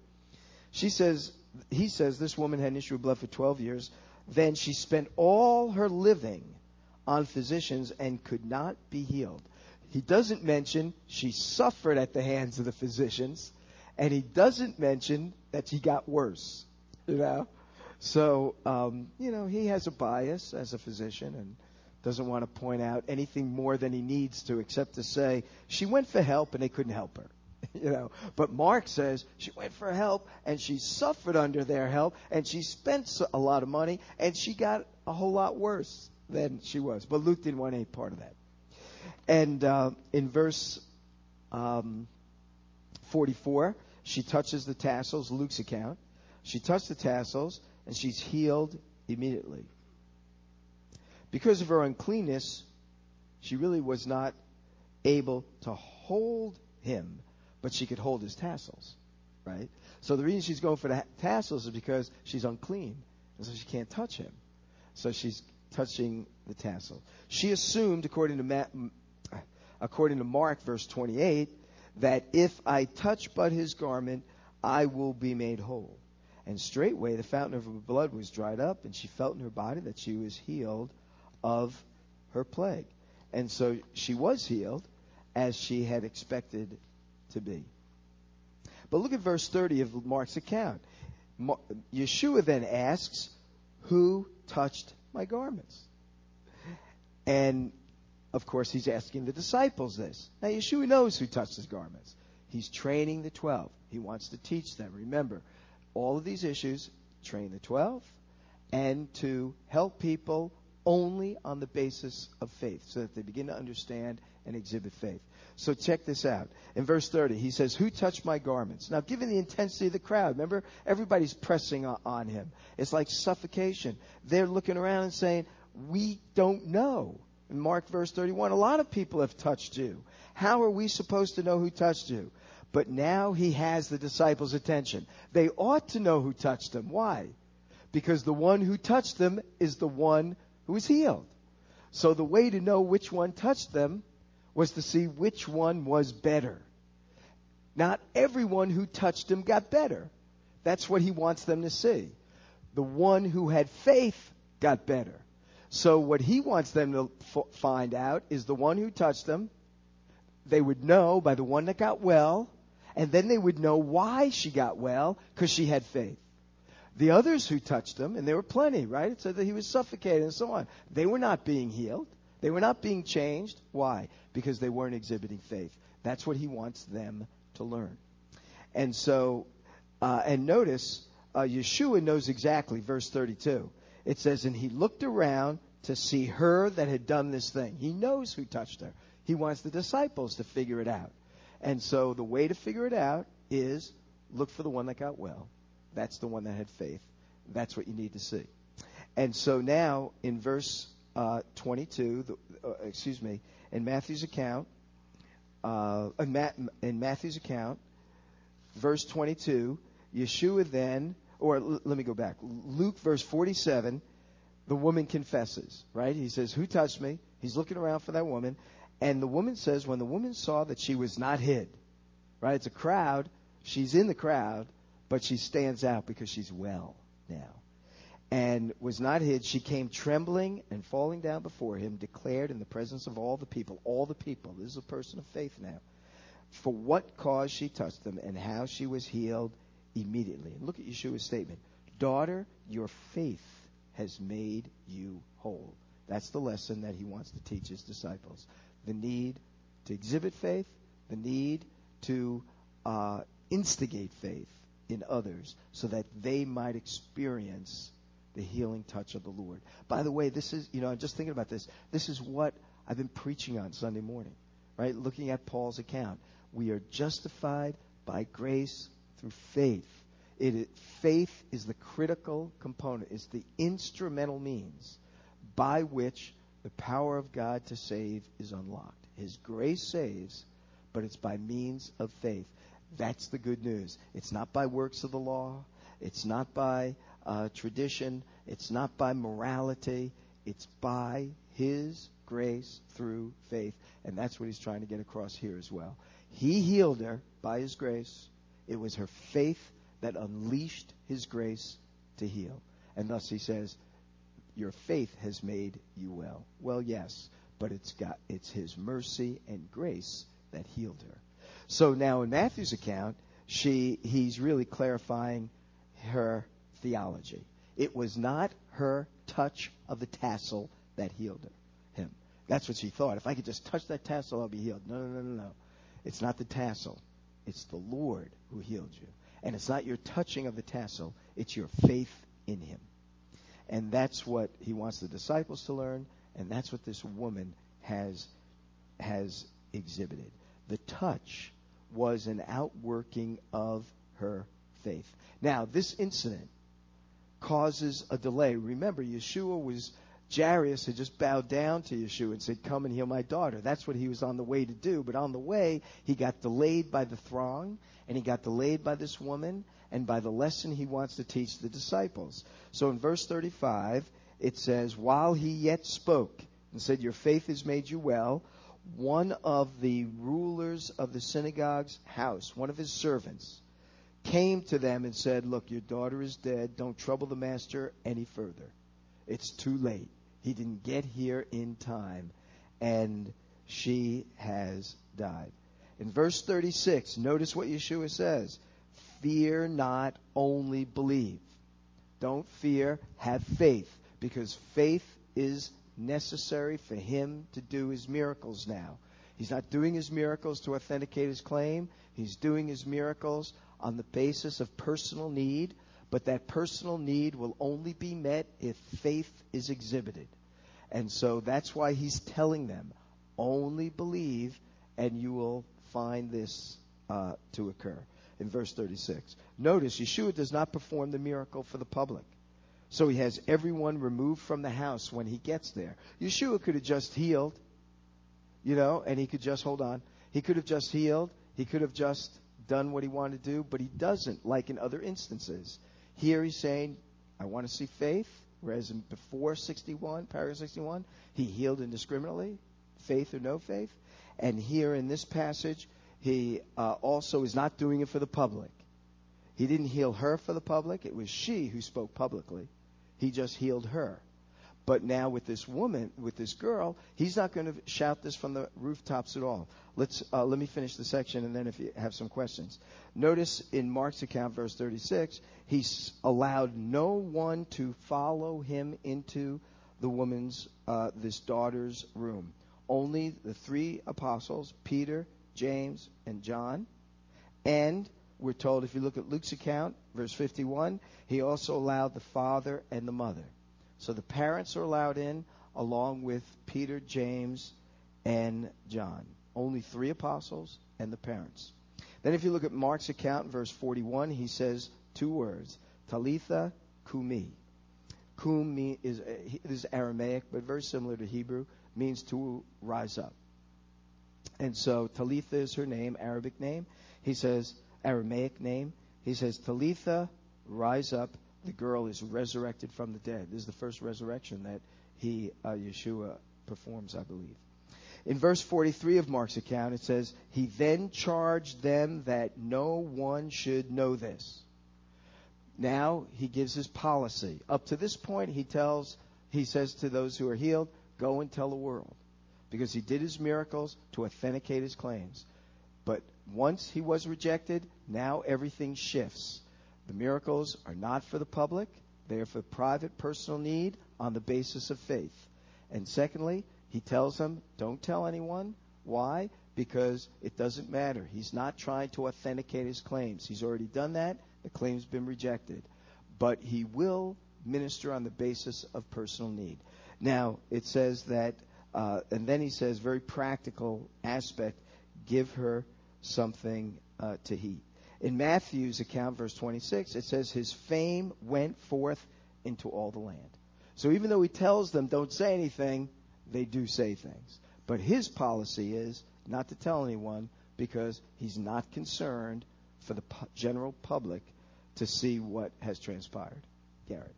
S1: She says, he says, this woman had an issue of blood for 12 years. Then she spent all her living on physicians and could not be healed. He doesn't mention she suffered at the hands of the physicians and he doesn't mention that she got worse. You know, So, um, you know, he has a bias as a physician and doesn't want to point out anything more than he needs to, except to say she went for help and they couldn't help her. *laughs* you know, but Mark says she went for help and she suffered under their help and she spent a lot of money and she got a whole lot worse than she was. But Luke didn't want any part of that. And uh, in verse um, 44, she touches the tassels, Luke's account. She touched the tassels and she's healed immediately. Because of her uncleanness, she really was not able to hold him, but she could hold his tassels, right? So the reason she's going for the tassels is because she's unclean, and so she can't touch him. So she's touching the tassel. She assumed, according to Ma- according to Mark, verse 28, that if I touch but his garment, I will be made whole. And straightway the fountain of her blood was dried up, and she felt in her body that she was healed of her plague. And so she was healed as she had expected to be. But look at verse 30 of Mark's account. Yeshua then asks, Who touched my garments? And of course, he's asking the disciples this. Now, Yeshua knows who touched his garments. He's training the 12. He wants to teach them. Remember, all of these issues train the 12 and to help people only on the basis of faith so that they begin to understand and exhibit faith. So check this out. In verse 30, he says, Who touched my garments? Now, given the intensity of the crowd, remember, everybody's pressing on him. It's like suffocation. They're looking around and saying, We don't know. In Mark verse 31, a lot of people have touched you. How are we supposed to know who touched you? But now he has the disciples' attention. They ought to know who touched them. Why? Because the one who touched them is the one who was healed. So the way to know which one touched them was to see which one was better. Not everyone who touched him got better. That's what he wants them to see. The one who had faith got better. So what he wants them to f- find out is the one who touched them. They would know by the one that got well, and then they would know why she got well because she had faith. The others who touched him, and there were plenty, right? It said that he was suffocated and so on. They were not being healed. They were not being changed. Why? Because they weren't exhibiting faith. That's what he wants them to learn. And so, uh, and notice, uh, Yeshua knows exactly, verse 32 it says, And he looked around to see her that had done this thing. He knows who touched her. He wants the disciples to figure it out. And so the way to figure it out is look for the one that got well. That's the one that had faith. That's what you need to see. And so now in verse uh, 22, the, uh, excuse me, in Matthew's account, uh, in, in Matthew's account, verse 22, Yeshua then or l- let me go back. Luke, verse 47, the woman confesses, right? He says, Who touched me? He's looking around for that woman. And the woman says, When the woman saw that she was not hid, right? It's a crowd. She's in the crowd, but she stands out because she's well now. And was not hid. She came trembling and falling down before him, declared in the presence of all the people, all the people, this is a person of faith now, for what cause she touched them and how she was healed immediately. And look at Yeshua's statement Daughter, your faith has made you whole. That's the lesson that he wants to teach his disciples. The need to exhibit faith, the need to uh, instigate faith in others so that they might experience the healing touch of the Lord. By the way, this is, you know, I'm just thinking about this. This is what I've been preaching on Sunday morning, right? Looking at Paul's account. We are justified by grace through faith. It, faith is the critical component, it's the instrumental means by which the power of God to save is unlocked. His grace saves, but it's by means of faith. That's the good news. It's not by works of the law, it's not by uh, tradition, it's not by morality, it's by His grace through faith. And that's what he's trying to get across here as well. He healed her by His grace. It was her faith that unleashed his grace to heal. And thus he says, Your faith has made you well. Well, yes, but it's got it's his mercy and grace that healed her. So now in Matthew's account, she he's really clarifying her theology. It was not her touch of the tassel that healed her, him. That's what she thought. If I could just touch that tassel, I'll be healed. No, no, no, no, no. It's not the tassel. It's the Lord who healed you. And it's not your touching of the tassel, it's your faith in him. And that's what he wants the disciples to learn, and that's what this woman has has exhibited. The touch was an outworking of her faith. Now, this incident causes a delay. Remember, Yeshua was Jairus had just bowed down to Yeshua and said, Come and heal my daughter. That's what he was on the way to do. But on the way, he got delayed by the throng, and he got delayed by this woman, and by the lesson he wants to teach the disciples. So in verse 35, it says, While he yet spoke and said, Your faith has made you well, one of the rulers of the synagogue's house, one of his servants, came to them and said, Look, your daughter is dead. Don't trouble the master any further. It's too late. He didn't get here in time, and she has died. In verse 36, notice what Yeshua says Fear not, only believe. Don't fear, have faith, because faith is necessary for him to do his miracles now. He's not doing his miracles to authenticate his claim, he's doing his miracles on the basis of personal need but that personal need will only be met if faith is exhibited. And so that's why he's telling them only believe, and you will find this uh, to occur. In verse 36. Notice, Yeshua does not perform the miracle for the public. So he has everyone removed from the house when he gets there. Yeshua could have just healed, you know, and he could just, hold on, he could have just healed, he could have just done what he wanted to do, but he doesn't, like in other instances. Here he's saying, I want to see faith, whereas before 61, paragraph 61, he healed indiscriminately, faith or no faith. And here in this passage, he uh, also is not doing it for the public. He didn't heal her for the public. It was she who spoke publicly. He just healed her. But now with this woman, with this girl, he's not going to shout this from the rooftops at all. Let's uh, let me finish the section, and then if you have some questions, notice in Mark's account, verse 36, he's allowed no one to follow him into the woman's, uh, this daughter's room. Only the three apostles, Peter, James, and John, and we're told if you look at Luke's account, verse 51, he also allowed the father and the mother. So the parents are allowed in along with Peter, James, and John. Only three apostles and the parents. Then if you look at Mark's account, verse 41, he says two words, Talitha Kumi. Kum is, uh, is Aramaic, but very similar to Hebrew, means to rise up. And so Talitha is her name, Arabic name. He says, Aramaic name. He says, Talitha, rise up the girl is resurrected from the dead. This is the first resurrection that he, uh, Yeshua, performs, I believe. In verse 43 of Mark's account, it says, He then charged them that no one should know this. Now he gives his policy. Up to this point, he tells, he says to those who are healed, Go and tell the world. Because he did his miracles to authenticate his claims. But once he was rejected, now everything shifts. The miracles are not for the public, they are for private personal need on the basis of faith. And secondly, he tells them, don't tell anyone. Why? Because it doesn't matter. He's not trying to authenticate his claims. He's already done that. The claim's been rejected. But he will minister on the basis of personal need. Now, it says that, uh, and then he says, very practical aspect, give her something uh, to eat. In Matthew's account, verse 26, it says, His fame went forth into all the land. So even though he tells them, don't say anything, they do say things. But his policy is not to tell anyone because he's not concerned for the general public to see what has transpired. Garrett.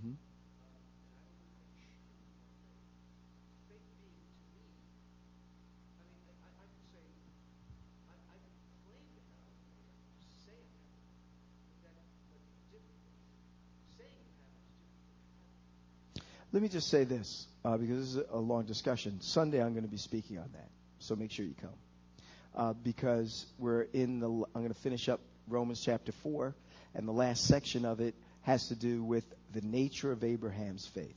S1: Mm-hmm. Let me just say this, uh, because this is a long discussion. Sunday, I'm going to be speaking on that, so make sure you come. Uh, because we're in the, I'm going to finish up Romans chapter 4, and the last section of it has to do with the nature of Abraham's faith.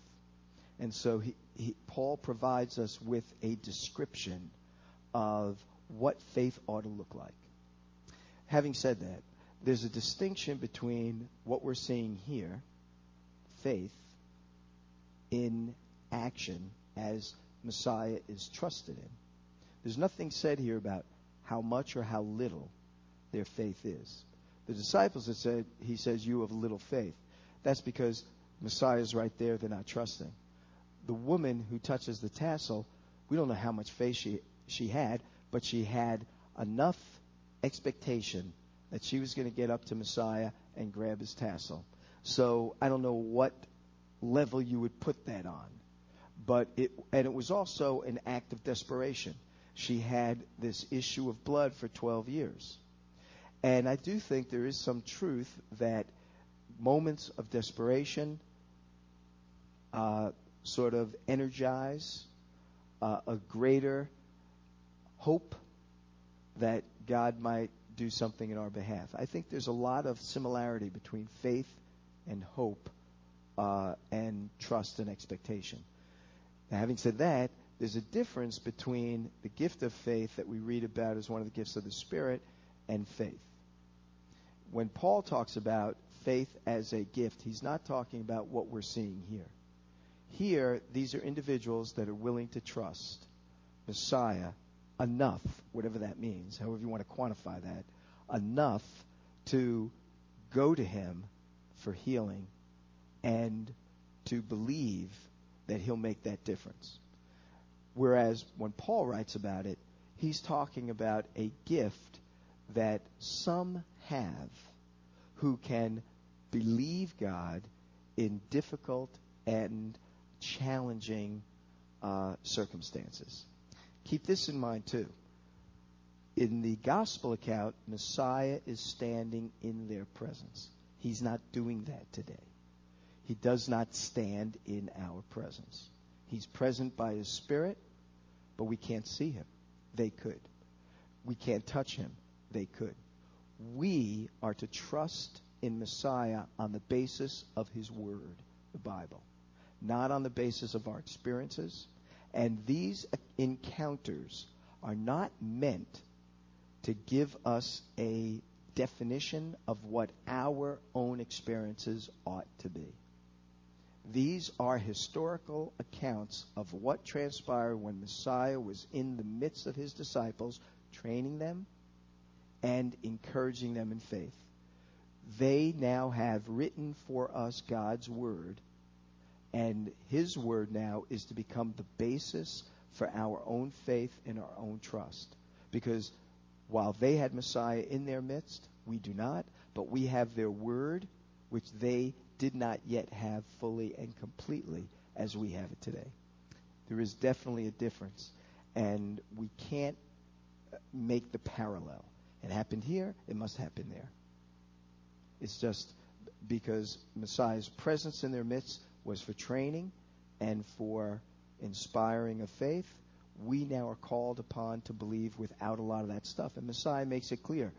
S1: And so he, he, Paul provides us with a description of what faith ought to look like. Having said that, there's a distinction between what we're seeing here, faith, in action as Messiah is trusted in. There's nothing said here about how much or how little their faith is. The disciples have said, he says, you have little faith. That's because Messiah is right there, they're not trusting. The woman who touches the tassel, we don't know how much faith she, she had, but she had enough expectation that she was going to get up to Messiah and grab his tassel. So I don't know what level you would put that on. But it, and it was also an act of desperation. She had this issue of blood for 12 years. And I do think there is some truth that moments of desperation uh, sort of energize uh, a greater hope that God might do something in our behalf. I think there's a lot of similarity between faith and hope uh, and trust and expectation. Now, having said that, there's a difference between the gift of faith that we read about as one of the gifts of the Spirit and faith. When Paul talks about faith as a gift, he's not talking about what we're seeing here. Here, these are individuals that are willing to trust Messiah enough, whatever that means, however you want to quantify that, enough to go to him for healing and to believe that he'll make that difference. Whereas when Paul writes about it, he's talking about a gift that some have who can believe God in difficult and challenging uh, circumstances. Keep this in mind too. In the gospel account, Messiah is standing in their presence. He's not doing that today. He does not stand in our presence. He's present by His Spirit, but we can't see Him. They could. We can't touch Him. They could. We are to trust in Messiah on the basis of His Word, the Bible, not on the basis of our experiences. And these encounters are not meant to give us a definition of what our own experiences ought to be. These are historical accounts of what transpired when Messiah was in the midst of his disciples, training them and encouraging them in faith. They now have written for us God's Word, and His Word now is to become the basis for our own faith and our own trust. Because while they had Messiah in their midst, we do not, but we have their Word, which they did not yet have fully and completely as we have it today. There is definitely a difference, and we can't uh, make the parallel. It happened here, it must happen there. It's just because Messiah's presence in their midst was for training and for inspiring of faith. We now are called upon to believe without a lot of that stuff. And Messiah makes it clear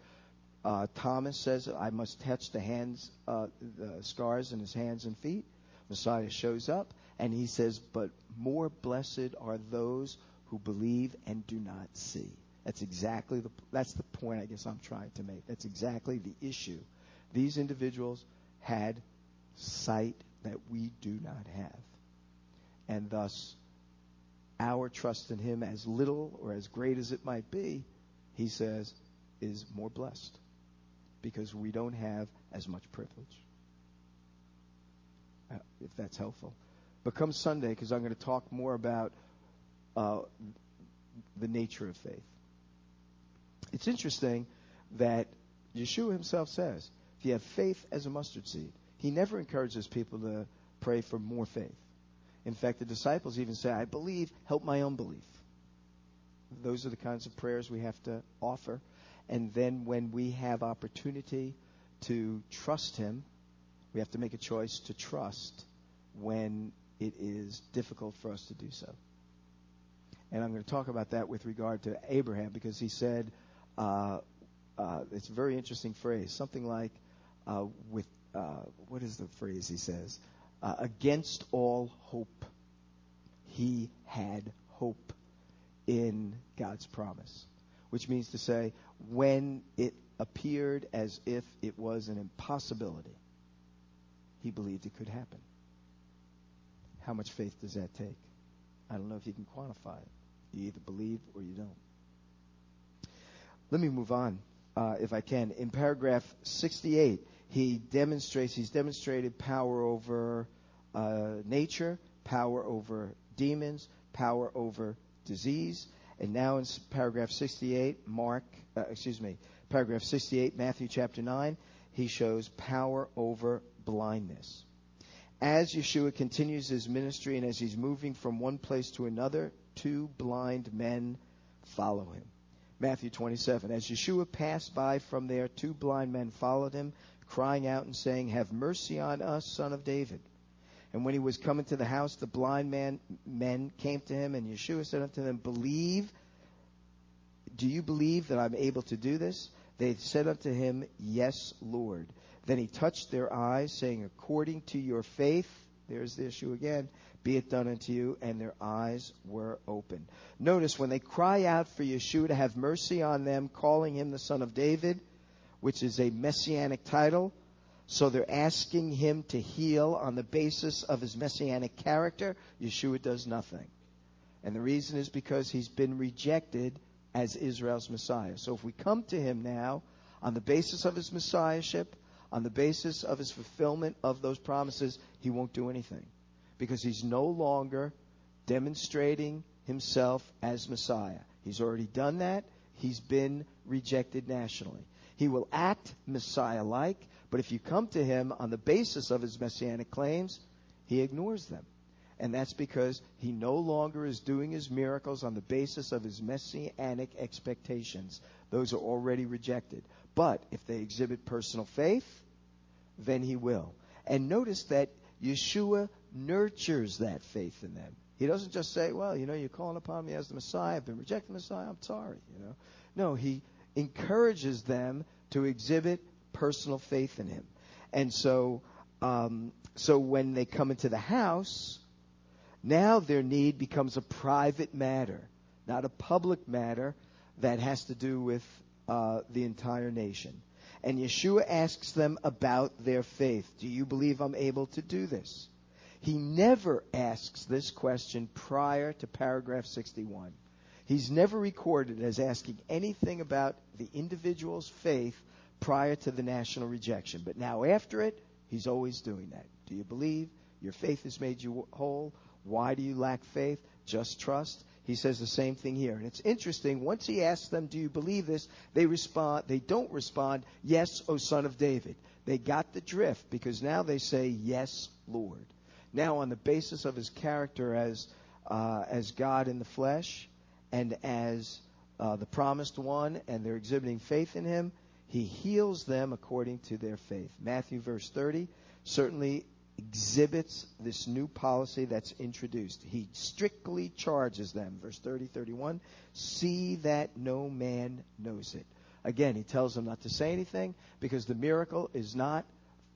S1: uh, Thomas says, I must touch the hands, uh, the scars in his hands and feet. Messiah shows up and he says, But more blessed are those who believe and do not see. That's exactly the, that's the point I guess I'm trying to make. That's exactly the issue. These individuals had sight that we do not have. And thus, our trust in him, as little or as great as it might be, he says, is more blessed because we don't have as much privilege. Uh, if that's helpful. But come Sunday, because I'm going to talk more about uh, the nature of faith. It's interesting that Yeshua himself says, if you have faith as a mustard seed, he never encourages people to pray for more faith. In fact, the disciples even say, I believe, help my unbelief. Those are the kinds of prayers we have to offer and then when we have opportunity to trust Him, we have to make a choice to trust when it is difficult for us to do so. And I'm going to talk about that with regard to Abraham because he said, uh, uh, it's a very interesting phrase, something like, uh, with, uh, what is the phrase he says? Uh, against all hope, he had hope in God's promise. Which means to say, when it appeared as if it was an impossibility, he believed it could happen. How much faith does that take? I don't know if you can quantify it. You either believe or you don't. Let me move on, uh, if I can. In paragraph 68, he demonstrates, he's demonstrated power over uh, nature, power over demons, power over disease. And now in paragraph 68, Mark, uh, excuse me, paragraph 68, Matthew chapter 9, he shows power over blindness. As Yeshua continues his ministry and as he's moving from one place to another, two blind men follow him. Matthew 27. As Yeshua passed by from there, two blind men followed him, crying out and saying, Have mercy on us, son of David. And when he was coming to the house, the blind man, men came to him, and Yeshua said unto them, Believe, do you believe that I'm able to do this? They said unto him, Yes, Lord. Then he touched their eyes, saying, According to your faith, there's the issue again, be it done unto you. And their eyes were opened. Notice when they cry out for Yeshua to have mercy on them, calling him the Son of David, which is a messianic title, so they're asking him to heal on the basis of his messianic character. Yeshua does nothing. And the reason is because he's been rejected as Israel's Messiah. So if we come to him now on the basis of his messiahship, on the basis of his fulfillment of those promises, he won't do anything. Because he's no longer demonstrating himself as Messiah. He's already done that. He's been rejected nationally. He will act Messiah like, but if you come to him on the basis of his messianic claims, he ignores them. And that's because he no longer is doing his miracles on the basis of his messianic expectations. Those are already rejected. But if they exhibit personal faith, then he will. And notice that Yeshua nurtures that faith in them. He doesn't just say, well, you know, you're calling upon me as the Messiah. I've been rejecting the Messiah. I'm sorry, you know. No, he encourages them to exhibit personal faith in him. And so, um, so when they come into the house, now their need becomes a private matter, not a public matter that has to do with uh, the entire nation. And Yeshua asks them about their faith. Do you believe I'm able to do this? He never asks this question prior to paragraph 61. He's never recorded as asking anything about the individual's faith prior to the national rejection. But now, after it, he's always doing that. Do you believe? Your faith has made you whole. Why do you lack faith? Just trust. He says the same thing here. And it's interesting. Once he asks them, Do you believe this? They respond, they don't respond, Yes, O son of David. They got the drift because now they say, Yes, Lord. Now, on the basis of his character as, uh, as God in the flesh and as uh, the promised one, and they're exhibiting faith in him, he heals them according to their faith. Matthew, verse 30, certainly exhibits this new policy that's introduced. He strictly charges them, verse 30, 31, see that no man knows it. Again, he tells them not to say anything because the miracle is not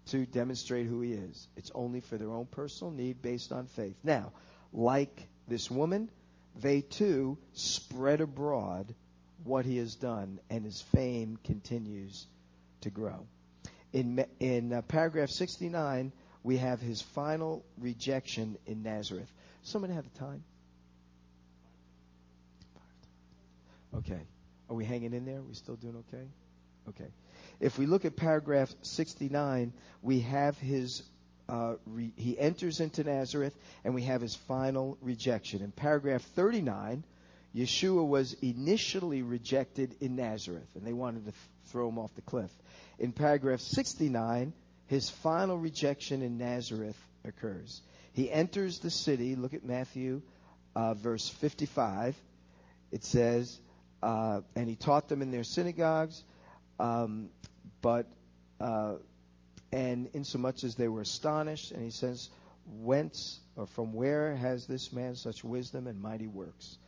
S1: to demonstrate who he is. It's only for their own personal need based on faith. Now, like this woman, they too spread abroad what he has done, and his fame continues to grow. In, in uh, paragraph 69, we have his final rejection in Nazareth. Someone have the time? Okay. Are we hanging in there? Are we still doing okay? Okay. If we look at paragraph 69, we have his, uh, re- he enters into Nazareth, and we have his final rejection. In paragraph 39, Yeshua was initially rejected in Nazareth, and they wanted to th- throw him off the cliff. In paragraph 69, his final rejection in Nazareth occurs. He enters the city. Look at Matthew, uh, verse 55. It says, uh, and he taught them in their synagogues, um, but uh, and insomuch as they were astonished, and he says, whence or from where has this man such wisdom and mighty works?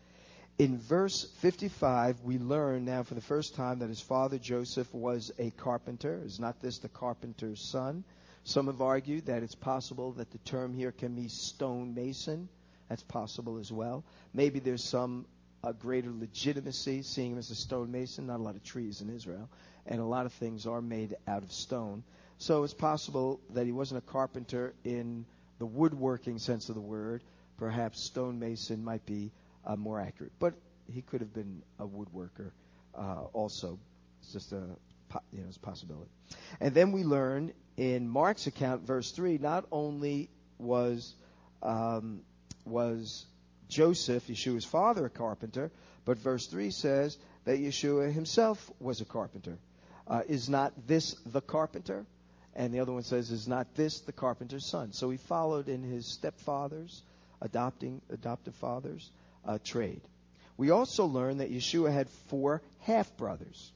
S1: In verse 55, we learn now for the first time that his father Joseph was a carpenter. Is not this the carpenter's son? Some have argued that it's possible that the term here can be stonemason. That's possible as well. Maybe there's some uh, greater legitimacy seeing him as a stonemason. Not a lot of trees in Israel, and a lot of things are made out of stone. So it's possible that he wasn't a carpenter in the woodworking sense of the word. Perhaps stonemason might be uh, more accurate, but he could have been a woodworker uh, also. It's just a you know, it's a possibility. And then we learn in Mark's account, verse three, not only was um, was Joseph, Yeshua's father, a carpenter, but verse three says that Yeshua himself was a carpenter. Uh, is not this the carpenter? And the other one says, Is not this the carpenter's son? So he followed in his stepfather's, adopting adoptive father's uh, trade. We also learn that Yeshua had four half brothers.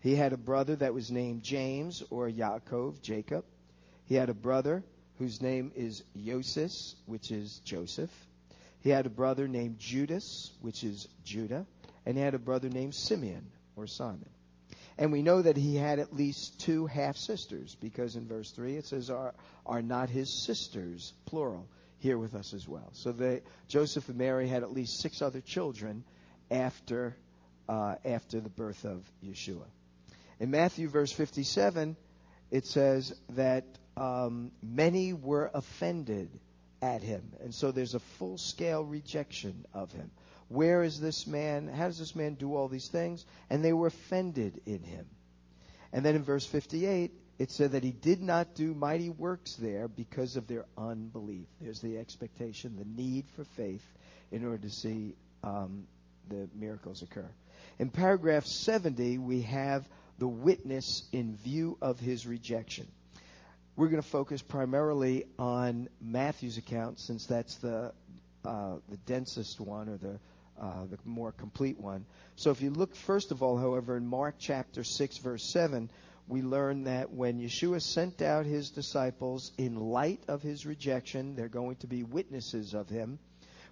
S1: He had a brother that was named James or Yaakov, Jacob. He had a brother whose name is Joseph, which is Joseph. He had a brother named Judas, which is Judah. And he had a brother named Simeon or Simon. And we know that he had at least two half sisters, because in verse 3 it says, Are, are not his sisters, plural, here with us as well? So they, Joseph and Mary had at least six other children after, uh, after the birth of Yeshua. In Matthew, verse 57, it says that um, many were offended at him. And so there's a full scale rejection of him. Where is this man? How does this man do all these things? And they were offended in him. And then in verse 58, it said that he did not do mighty works there because of their unbelief. There's the expectation, the need for faith in order to see um, the miracles occur. In paragraph 70, we have the witness in view of his rejection. We're going to focus primarily on Matthew's account since that's the uh, the densest one or the uh, the more complete one. So if you look, first of all, however, in Mark chapter 6, verse 7, we learn that when Yeshua sent out his disciples in light of his rejection, they're going to be witnesses of him.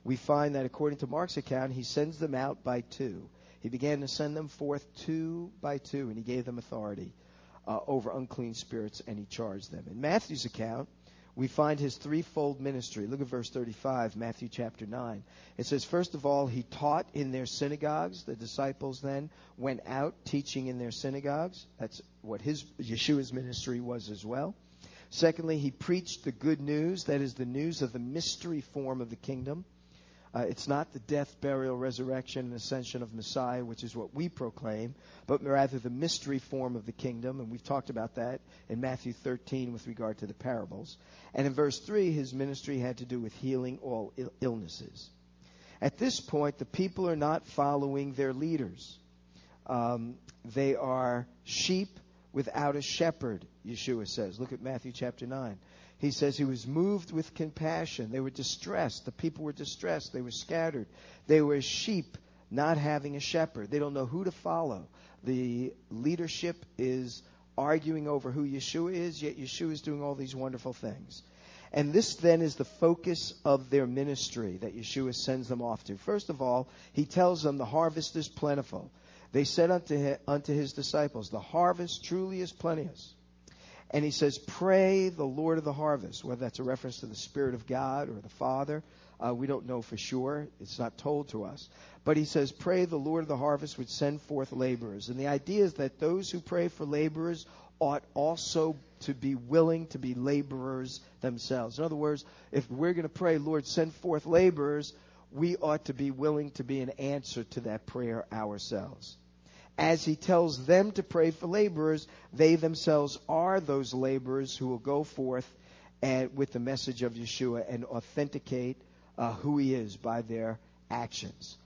S1: We find that according to Mark's account, he sends them out by two. He began to send them forth two by two, and he gave them authority uh, over unclean spirits, and he charged them. In Matthew's account, we find his threefold ministry. Look at verse 35, Matthew chapter 9. It says, First of all, he taught in their synagogues. The disciples then went out teaching in their synagogues. That's what his Yeshua's ministry was as well. Secondly, he preached the good news, that is the news of the mystery form of the kingdom. Uh, it's not the death, burial, resurrection, and ascension of Messiah, which is what we proclaim, but rather the mystery form of the kingdom. And we've talked about that in Matthew 13 with regard to the parables. And in verse 3, his ministry had to do with healing all Ill- illnesses. At this point, the people are not following their leaders. Um, they are sheep without a shepherd, Yeshua says. Look at Matthew chapter 9 he says he was moved with compassion. They were distressed. The people were distressed. They were scattered. They were sheep not having a shepherd. They don't know who to follow. The leadership is arguing over who Yeshua is, yet Yeshua is doing all these wonderful things. And this then is the focus of their ministry that Yeshua sends them off to. First of all, he tells them the harvest is plentiful. They said unto, unto his disciples, The harvest truly is plenteous and he says, Pray the Lord of the harvest, whether that's a reference to the Spirit of God or the Father. Uh, we don't know for sure. It's not told to us. But he says, Pray the Lord of the harvest would send forth laborers. And the idea is that those who pray for laborers ought also to be willing to be laborers themselves. In other words, if we're going to pray, Lord, send forth laborers, we ought to be willing to be an answer to that prayer ourselves as he tells them to pray for laborers, they themselves are those laborers who will go forth and, with the message of Yeshua and authenticate uh, who he is by their actions.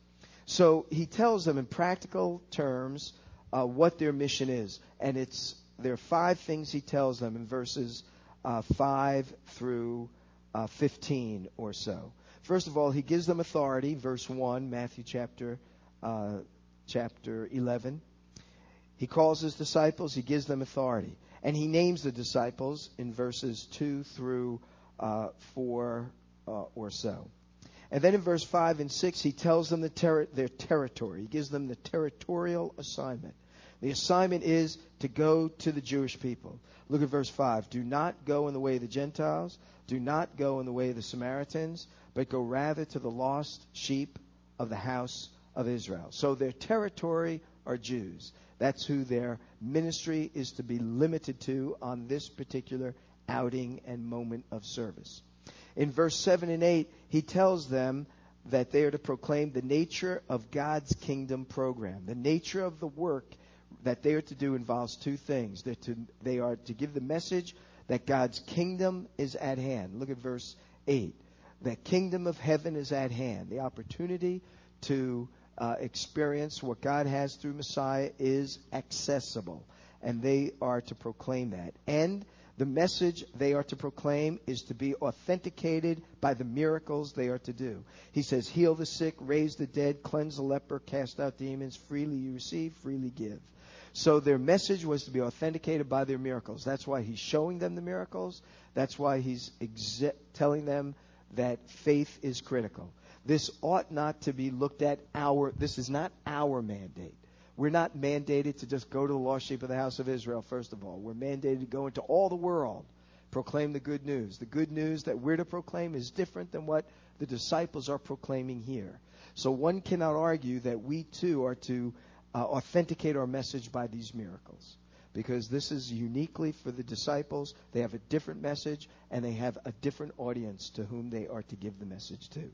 S1: So he tells them in practical terms uh, what their mission is, and it's there are five things he tells them in verses uh, five through uh, fifteen or so. First of all, he gives them authority. Verse one, Matthew chapter uh, chapter 11. He calls his disciples, he gives them authority. And he names the disciples in verses 2 through uh, 4 uh, or so. And then in verse 5 and 6, he tells them the ter- their territory. He gives them the territorial assignment. The assignment is to go to the Jewish people. Look at verse 5. Do not go in the way of the Gentiles. Do not go in the way of the Samaritans, but go rather to the lost sheep of the house of Israel. So their territory are Jews. That's who their ministry is to be limited to on this particular outing and moment of service. In verse 7 and 8, he tells them that they are to proclaim the nature of God's kingdom program. The nature of the work that they are to do involves two things. They're to, they are to give the message that God's kingdom is at hand. Look at verse 8. The kingdom of heaven is at hand. The opportunity to uh, experience what God has through Messiah is accessible. And they are to proclaim that. And the message they are to proclaim is to be authenticated by the miracles they are to do. He says, Heal the sick, raise the dead, cleanse the leper, cast out demons, freely you receive, freely give. So their message was to be authenticated by their miracles. That's why he's showing them the miracles. That's why he's telling them that faith is critical. This ought not to be looked at our, this is not our mandate. We're not mandated to just go to the lost sheep of the house of Israel, first of all. We're mandated to go into all the world, proclaim the good news. The good news that we're to proclaim is different than what the disciples are proclaiming here. So one cannot argue that we too are to uh, authenticate our message by these miracles. Because this is uniquely for the disciples. They have a different message, and they have a different audience to whom they are to give the message to.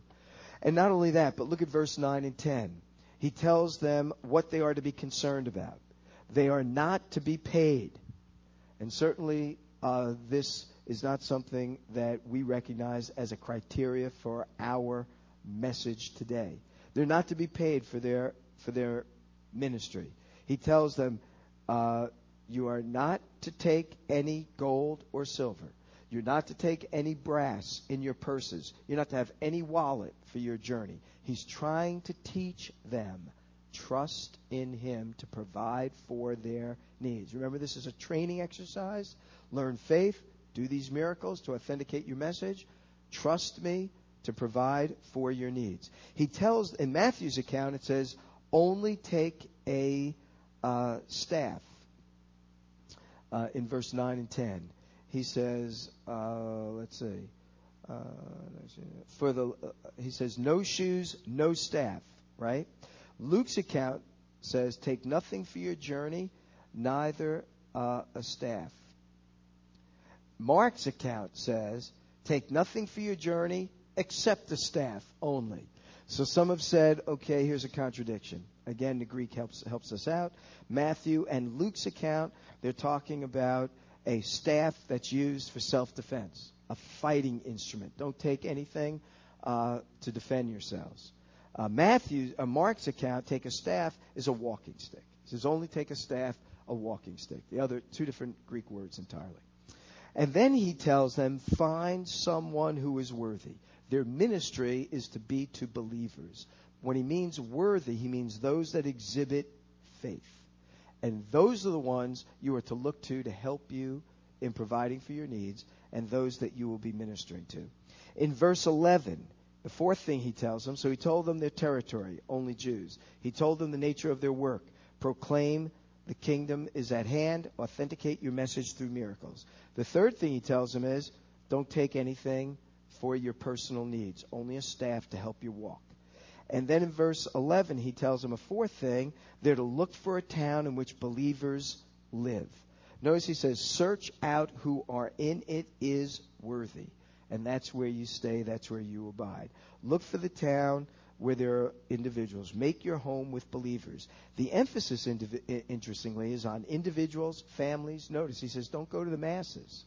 S1: And not only that, but look at verse 9 and 10. He tells them what they are to be concerned about. They are not to be paid. And certainly, uh, this is not something that we recognize as a criteria for our message today. They're not to be paid for their for their ministry. He tells them, uh, "You are not to take any gold or silver. You're not to take any brass in your purses. You're not to have any wallet for your journey. He's trying to teach them trust in Him to provide for their needs. Remember, this is a training exercise. Learn faith, do these miracles to authenticate your message. Trust me to provide for your needs. He tells, in Matthew's account, it says, only take a uh, staff. Uh, in verse 9 and 10 he says, uh, let's see, uh, for the, uh, he says, no shoes, no staff, right? Luke's account says, take nothing for your journey, neither uh, a staff. Mark's account says, take nothing for your journey except the staff only. So some have said, okay, here's a contradiction. Again, the Greek helps helps us out. Matthew and Luke's account, they're talking about a staff that's used for self defense, a fighting instrument. Don't take anything uh, to defend yourselves. Uh, Matthew, uh, Mark's account, take a staff is a walking stick. He says only take a staff, a walking stick. The other two different Greek words entirely. And then he tells them, find someone who is worthy. Their ministry is to be to believers. When he means worthy, he means those that exhibit faith. And those are the ones you are to look to to help you in providing for your needs and those that you will be ministering to. In verse 11, the fourth thing he tells them, so he told them their territory, only Jews. He told them the nature of their work. Proclaim the kingdom is at hand, authenticate your message through miracles. The third thing he tells them is don't take anything for your personal needs, only a staff to help you walk. And then in verse 11, he tells them a fourth thing. They're to look for a town in which believers live. Notice he says, search out who are in it is worthy. And that's where you stay, that's where you abide. Look for the town where there are individuals. Make your home with believers. The emphasis, interestingly, is on individuals, families. Notice he says, don't go to the masses.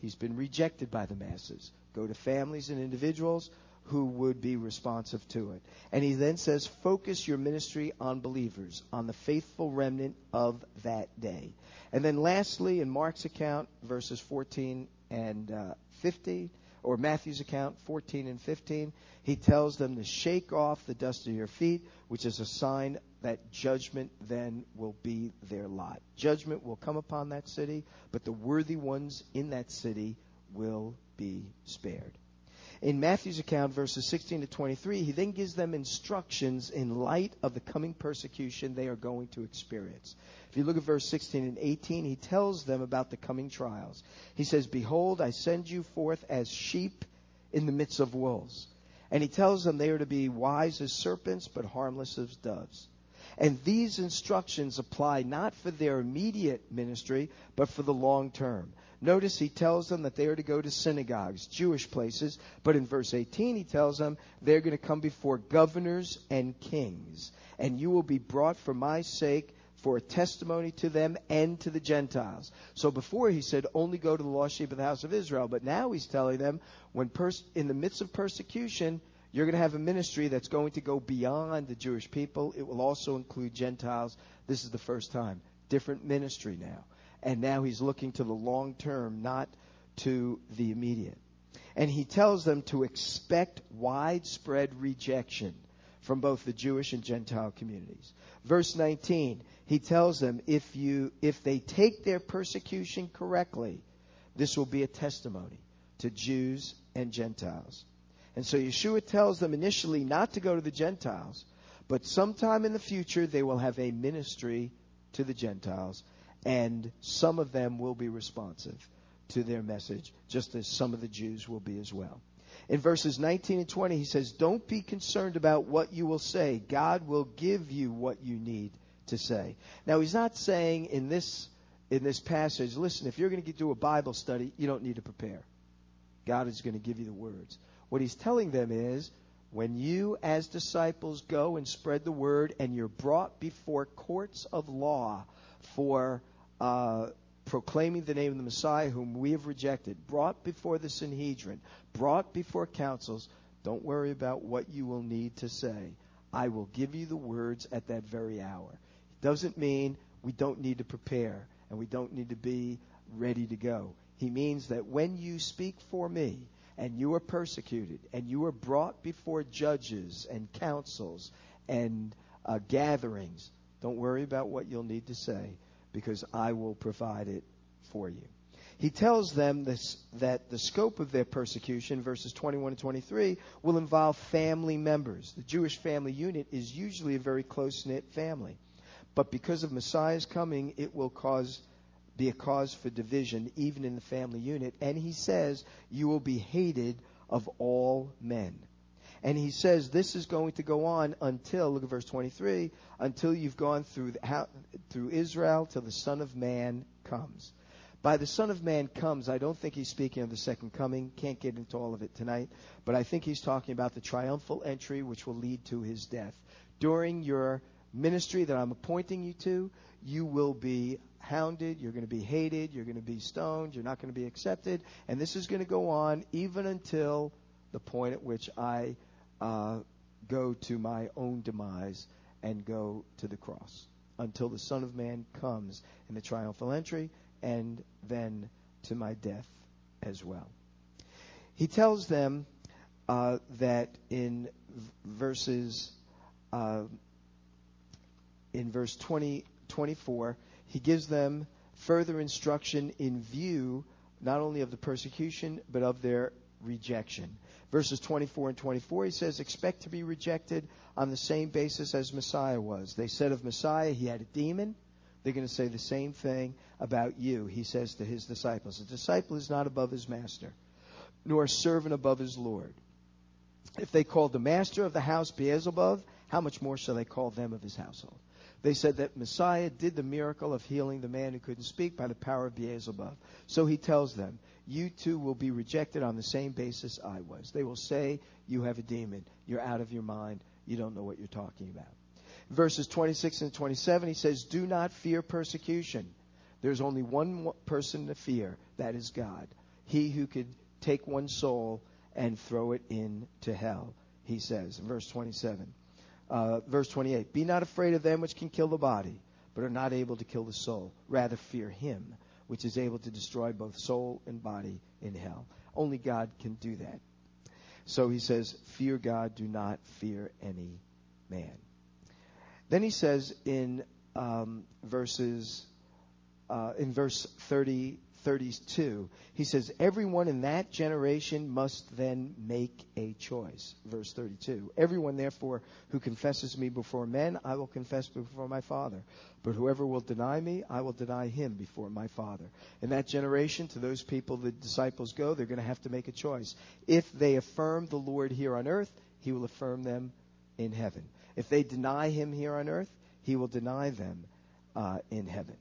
S1: He's been rejected by the masses. Go to families and individuals who would be responsive to it. And he then says, focus your ministry on believers, on the faithful remnant of that day. And then lastly, in Mark's account, verses 14 and uh, 15, or Matthew's account, 14 and 15, he tells them to shake off the dust of your feet, which is a sign that judgment then will be their lot. Judgment will come upon that city, but the worthy ones in that city will be spared. In Matthew's account, verses 16 to 23, he then gives them instructions in light of the coming persecution they are going to experience. If you look at verse 16 and 18, he tells them about the coming trials. He says, Behold, I send you forth as sheep in the midst of wolves. And he tells them they are to be wise as serpents, but harmless as doves. And these instructions apply not for their immediate ministry, but for the long term. Notice he tells them that they are to go to synagogues, Jewish places, but in verse 18 he tells them they're going to come before governors and kings, and you will be brought for my sake for a testimony to them and to the Gentiles. So before he said only go to the lost sheep of the house of Israel, but now he's telling them when pers- in the midst of persecution, you're going to have a ministry that's going to go beyond the Jewish people. It will also include Gentiles. This is the first time. Different ministry now. And now he's looking to the long term, not to the immediate. And he tells them to expect widespread rejection from both the Jewish and Gentile communities. Verse 19, he tells them if you if they take their persecution correctly, this will be a testimony to Jews and Gentiles. And so Yeshua tells them initially not to go to the Gentiles, but sometime in the future they will have a ministry to the Gentiles, and some of them will be responsive to their message, just as some of the Jews will be as well. In verses 19 and 20, he says, Don't be concerned about what you will say. God will give you what you need to say. Now, he's not saying in this, in this passage, listen, if you're going to do a Bible study, you don't need to prepare. God is going to give you the words. What he's telling them is when you, as disciples, go and spread the word and you're brought before courts of law for uh, proclaiming the name of the Messiah whom we have rejected, brought before the Sanhedrin, brought before councils, don't worry about what you will need to say. I will give you the words at that very hour. It doesn't mean we don't need to prepare and we don't need to be ready to go. He means that when you speak for me, and you are persecuted, and you are brought before judges and councils and uh, gatherings, don't worry about what you'll need to say because I will provide it for you. He tells them this, that the scope of their persecution, verses 21 and 23, will involve family members. The Jewish family unit is usually a very close knit family. But because of Messiah's coming, it will cause be a cause for division even in the family unit. And he says, You will be hated of all men. And he says this is going to go on until, look at verse 23, until you've gone through, through Israel till the Son of Man comes. By the Son of Man comes, I don't think he's speaking of the second coming. Can't get into all of it tonight. But I think he's talking about the triumphal entry which will lead to his death. During your ministry that I'm appointing you to, you will be hounded, you're going to be hated, you're going to be stoned, you're not going to be accepted, and this is going to go on even until the point at which I uh, go to my own demise and go to the cross, until the Son of Man comes in the triumphal entry, and then to my death as well. He tells them uh, that in verses uh, in verse 20, 24 he gives them further instruction in view not only of the persecution, but of their rejection. Verses 24 and 24, he says, Expect to be rejected on the same basis as Messiah was. They said of Messiah, he had a demon. They're going to say the same thing about you, he says to his disciples. A disciple is not above his master, nor a servant above his Lord. If they called the master of the house Beelzebub, how much more shall they call them of his household? They said that Messiah did the miracle of healing the man who couldn't speak by the power of Beelzebub. So he tells them, You too will be rejected on the same basis I was. They will say, You have a demon. You're out of your mind. You don't know what you're talking about. Verses 26 and 27, he says, Do not fear persecution. There's only one person to fear. That is God. He who could take one soul and throw it into hell, he says in verse 27. Uh, verse 28 Be not afraid of them which can kill the body, but are not able to kill the soul. Rather, fear him which is able to destroy both soul and body in hell. Only God can do that. So he says, Fear God, do not fear any man. Then he says in um, verses, uh, in verse 30, 32, he says, Everyone in that generation must then make a choice. Verse 32. Everyone, therefore, who confesses me before men, I will confess before my Father. But whoever will deny me, I will deny him before my Father. In that generation, to those people the disciples go, they're going to have to make a choice. If they affirm the Lord here on earth, he will affirm them in heaven. If they deny him here on earth, he will deny them uh, in heaven.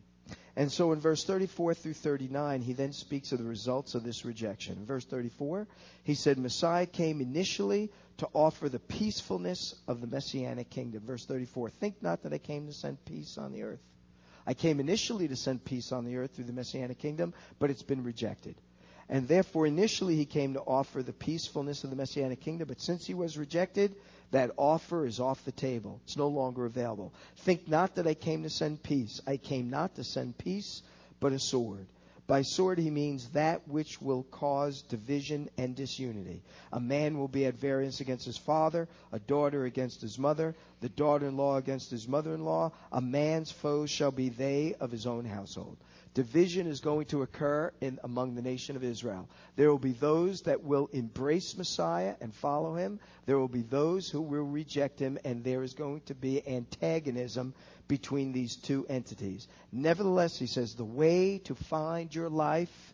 S1: And so in verse 34 through 39, he then speaks of the results of this rejection. In verse 34, he said, Messiah came initially to offer the peacefulness of the messianic kingdom. Verse 34, think not that I came to send peace on the earth. I came initially to send peace on the earth through the messianic kingdom, but it's been rejected. And therefore, initially, he came to offer the peacefulness of the messianic kingdom, but since he was rejected, that offer is off the table. It's no longer available. Think not that I came to send peace. I came not to send peace, but a sword. By sword, he means that which will cause division and disunity. A man will be at variance against his father, a daughter against his mother, the daughter in law against his mother in law. A man's foes shall be they of his own household. Division is going to occur in, among the nation of Israel. There will be those that will embrace Messiah and follow him. There will be those who will reject him, and there is going to be antagonism between these two entities. Nevertheless, he says, the way to find your life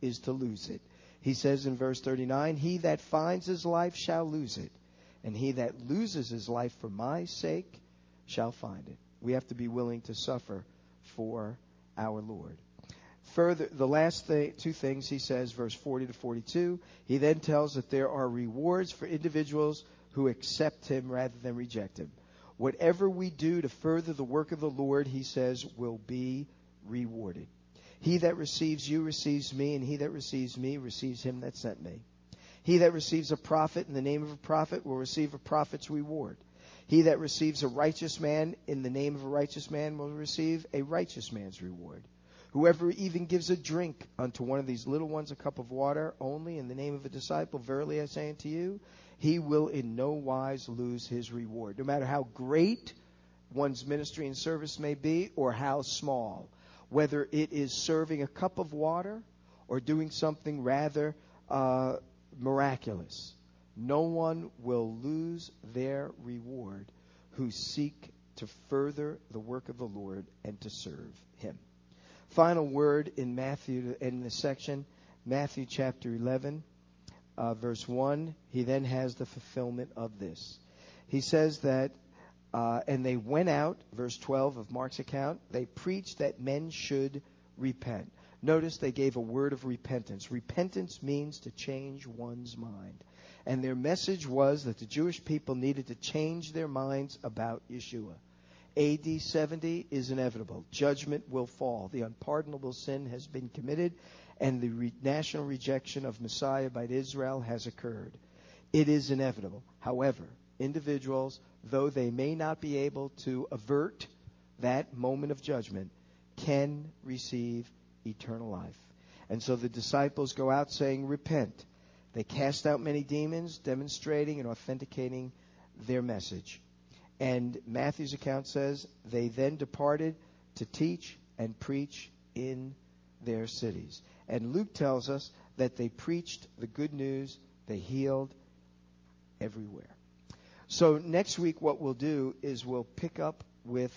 S1: is to lose it. He says in verse 39, He that finds his life shall lose it, and he that loses his life for my sake shall find it. We have to be willing to suffer for our Lord. Further, the last two things he says, verse 40 to 42, he then tells that there are rewards for individuals who accept him rather than reject him. Whatever we do to further the work of the Lord, he says, will be rewarded. He that receives you receives me, and he that receives me receives him that sent me. He that receives a prophet in the name of a prophet will receive a prophet's reward. He that receives a righteous man in the name of a righteous man will receive a righteous man's reward. Whoever even gives a drink unto one of these little ones a cup of water only in the name of a disciple, verily I say unto you, he will in no wise lose his reward. No matter how great one's ministry and service may be or how small, whether it is serving a cup of water or doing something rather uh, miraculous. No one will lose their reward who seek to further the work of the Lord and to serve him. Final word in Matthew, in this section, Matthew chapter 11, uh, verse 1. He then has the fulfillment of this. He says that, uh, and they went out, verse 12 of Mark's account, they preached that men should repent. Notice they gave a word of repentance. Repentance means to change one's mind. And their message was that the Jewish people needed to change their minds about Yeshua. AD 70 is inevitable. Judgment will fall. The unpardonable sin has been committed, and the re- national rejection of Messiah by Israel has occurred. It is inevitable. However, individuals, though they may not be able to avert that moment of judgment, can receive eternal life. And so the disciples go out saying, Repent. They cast out many demons, demonstrating and authenticating their message. And Matthew's account says they then departed to teach and preach in their cities. And Luke tells us that they preached the good news, they healed everywhere. So next week, what we'll do is we'll pick up with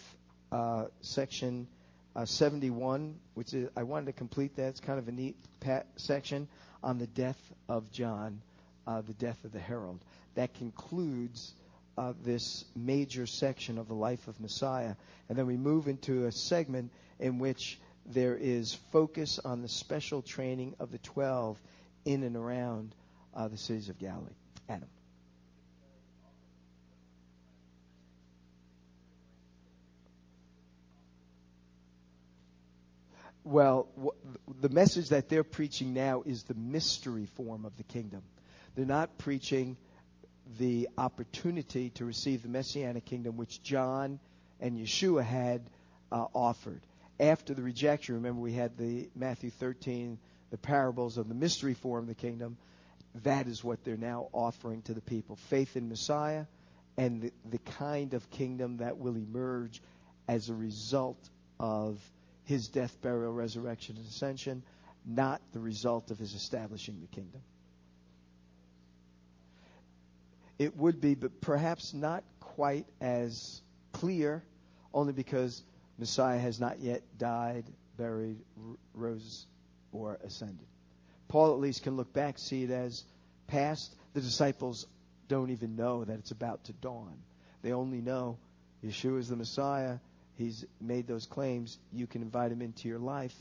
S1: uh, section uh, 71, which is, I wanted to complete that. It's kind of a neat section on the death of John, uh, the death of the herald. That concludes uh, this major section of the life of Messiah. And then we move into a segment in which there is focus on the special training of the 12 in and around uh, the cities of Galilee. Adam. Well, the message that they're preaching now is the mystery form of the kingdom. They're not preaching the opportunity to receive the messianic kingdom which John and Yeshua had uh, offered. After the rejection, remember we had the Matthew 13, the parables of the mystery form of the kingdom. That is what they're now offering to the people faith in Messiah and the, the kind of kingdom that will emerge as a result of his death, burial, resurrection, and ascension, not the result of his establishing the kingdom. It would be, but perhaps not quite as clear, only because Messiah has not yet died, buried, rose, or ascended. Paul at least can look back, see it as past. The disciples don't even know that it's about to dawn. They only know Yeshua is the Messiah. He's made those claims. You can invite him into your life,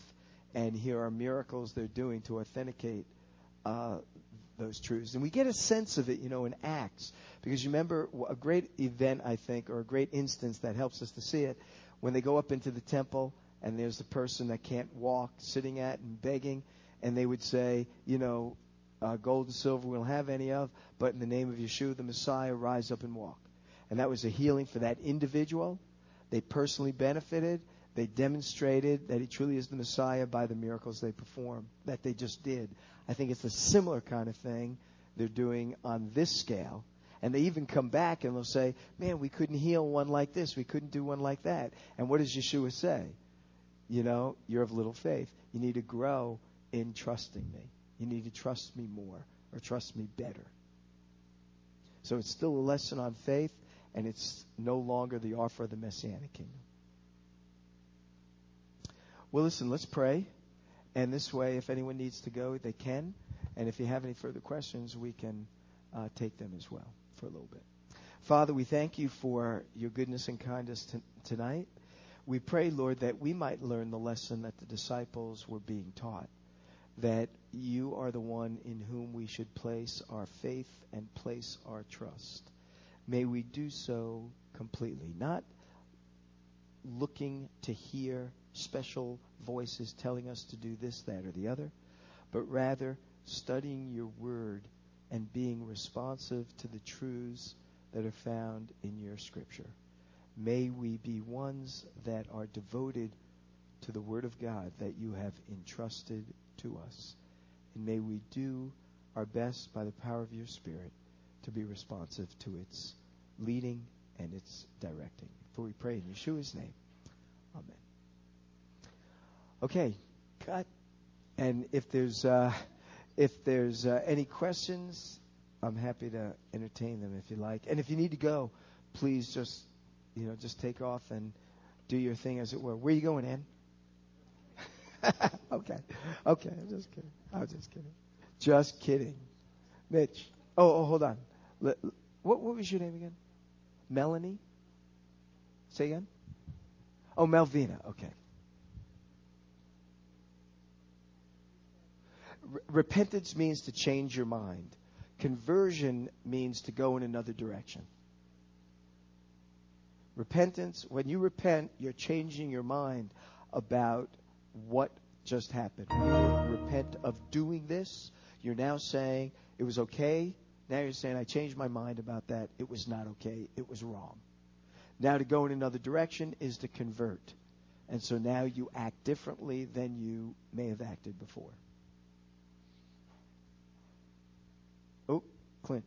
S1: and here are miracles they're doing to authenticate uh, those truths. And we get a sense of it, you know, in Acts. Because you remember a great event, I think, or a great instance that helps us to see it, when they go up into the temple and there's the person that can't walk sitting at and begging, and they would say, you know, uh, gold and silver we don't have any of, but in the name of Yeshua the Messiah, rise up and walk. And that was a healing for that individual. They personally benefited. They demonstrated that he truly is the Messiah by the miracles they performed, that they just did. I think it's a similar kind of thing they're doing on this scale. And they even come back and they'll say, Man, we couldn't heal one like this. We couldn't do one like that. And what does Yeshua say? You know, you're of little faith. You need to grow in trusting me. You need to trust me more or trust me better. So it's still a lesson on faith, and it's no longer the offer of the Messianic kingdom. Well, listen, let's pray. And this way, if anyone needs to go, they can. And if you have any further questions, we can uh, take them as well for a little bit. Father, we thank you for your goodness and kindness t- tonight. We pray, Lord, that we might learn the lesson that the disciples were being taught that you are the one in whom we should place our faith and place our trust. May we do so completely, not looking to hear special voices telling us to do this, that, or the other, but rather studying your word and being responsive to the truths that are found in your scripture. May we be ones that are devoted to the word of God that you have entrusted to us. And may we do our best by the power of your Spirit to be responsive to its leading and its directing. For we pray in Yeshua's name. Amen. Okay, cut. And if there's uh, if there's uh, any questions, I'm happy to entertain them if you like. And if you need to go, please just you know just take off and do your thing as it were. Where are you going, Ann? *laughs* okay. Okay. I'm just kidding. I'm just kidding. Just kidding. Mitch. Oh, oh hold on. What, what was your name again? Melanie? Say again? Oh, Melvina. Okay. repentance means to change your mind. Conversion means to go in another direction. Repentance, when you repent, you're changing your mind about what just happened. Repent of doing this. You're now saying it was okay. Now you're saying, I changed my mind about that. It was not okay. It was wrong. Now to go in another direction is to convert. And so now you act differently than you may have acted before. Oh, Clint.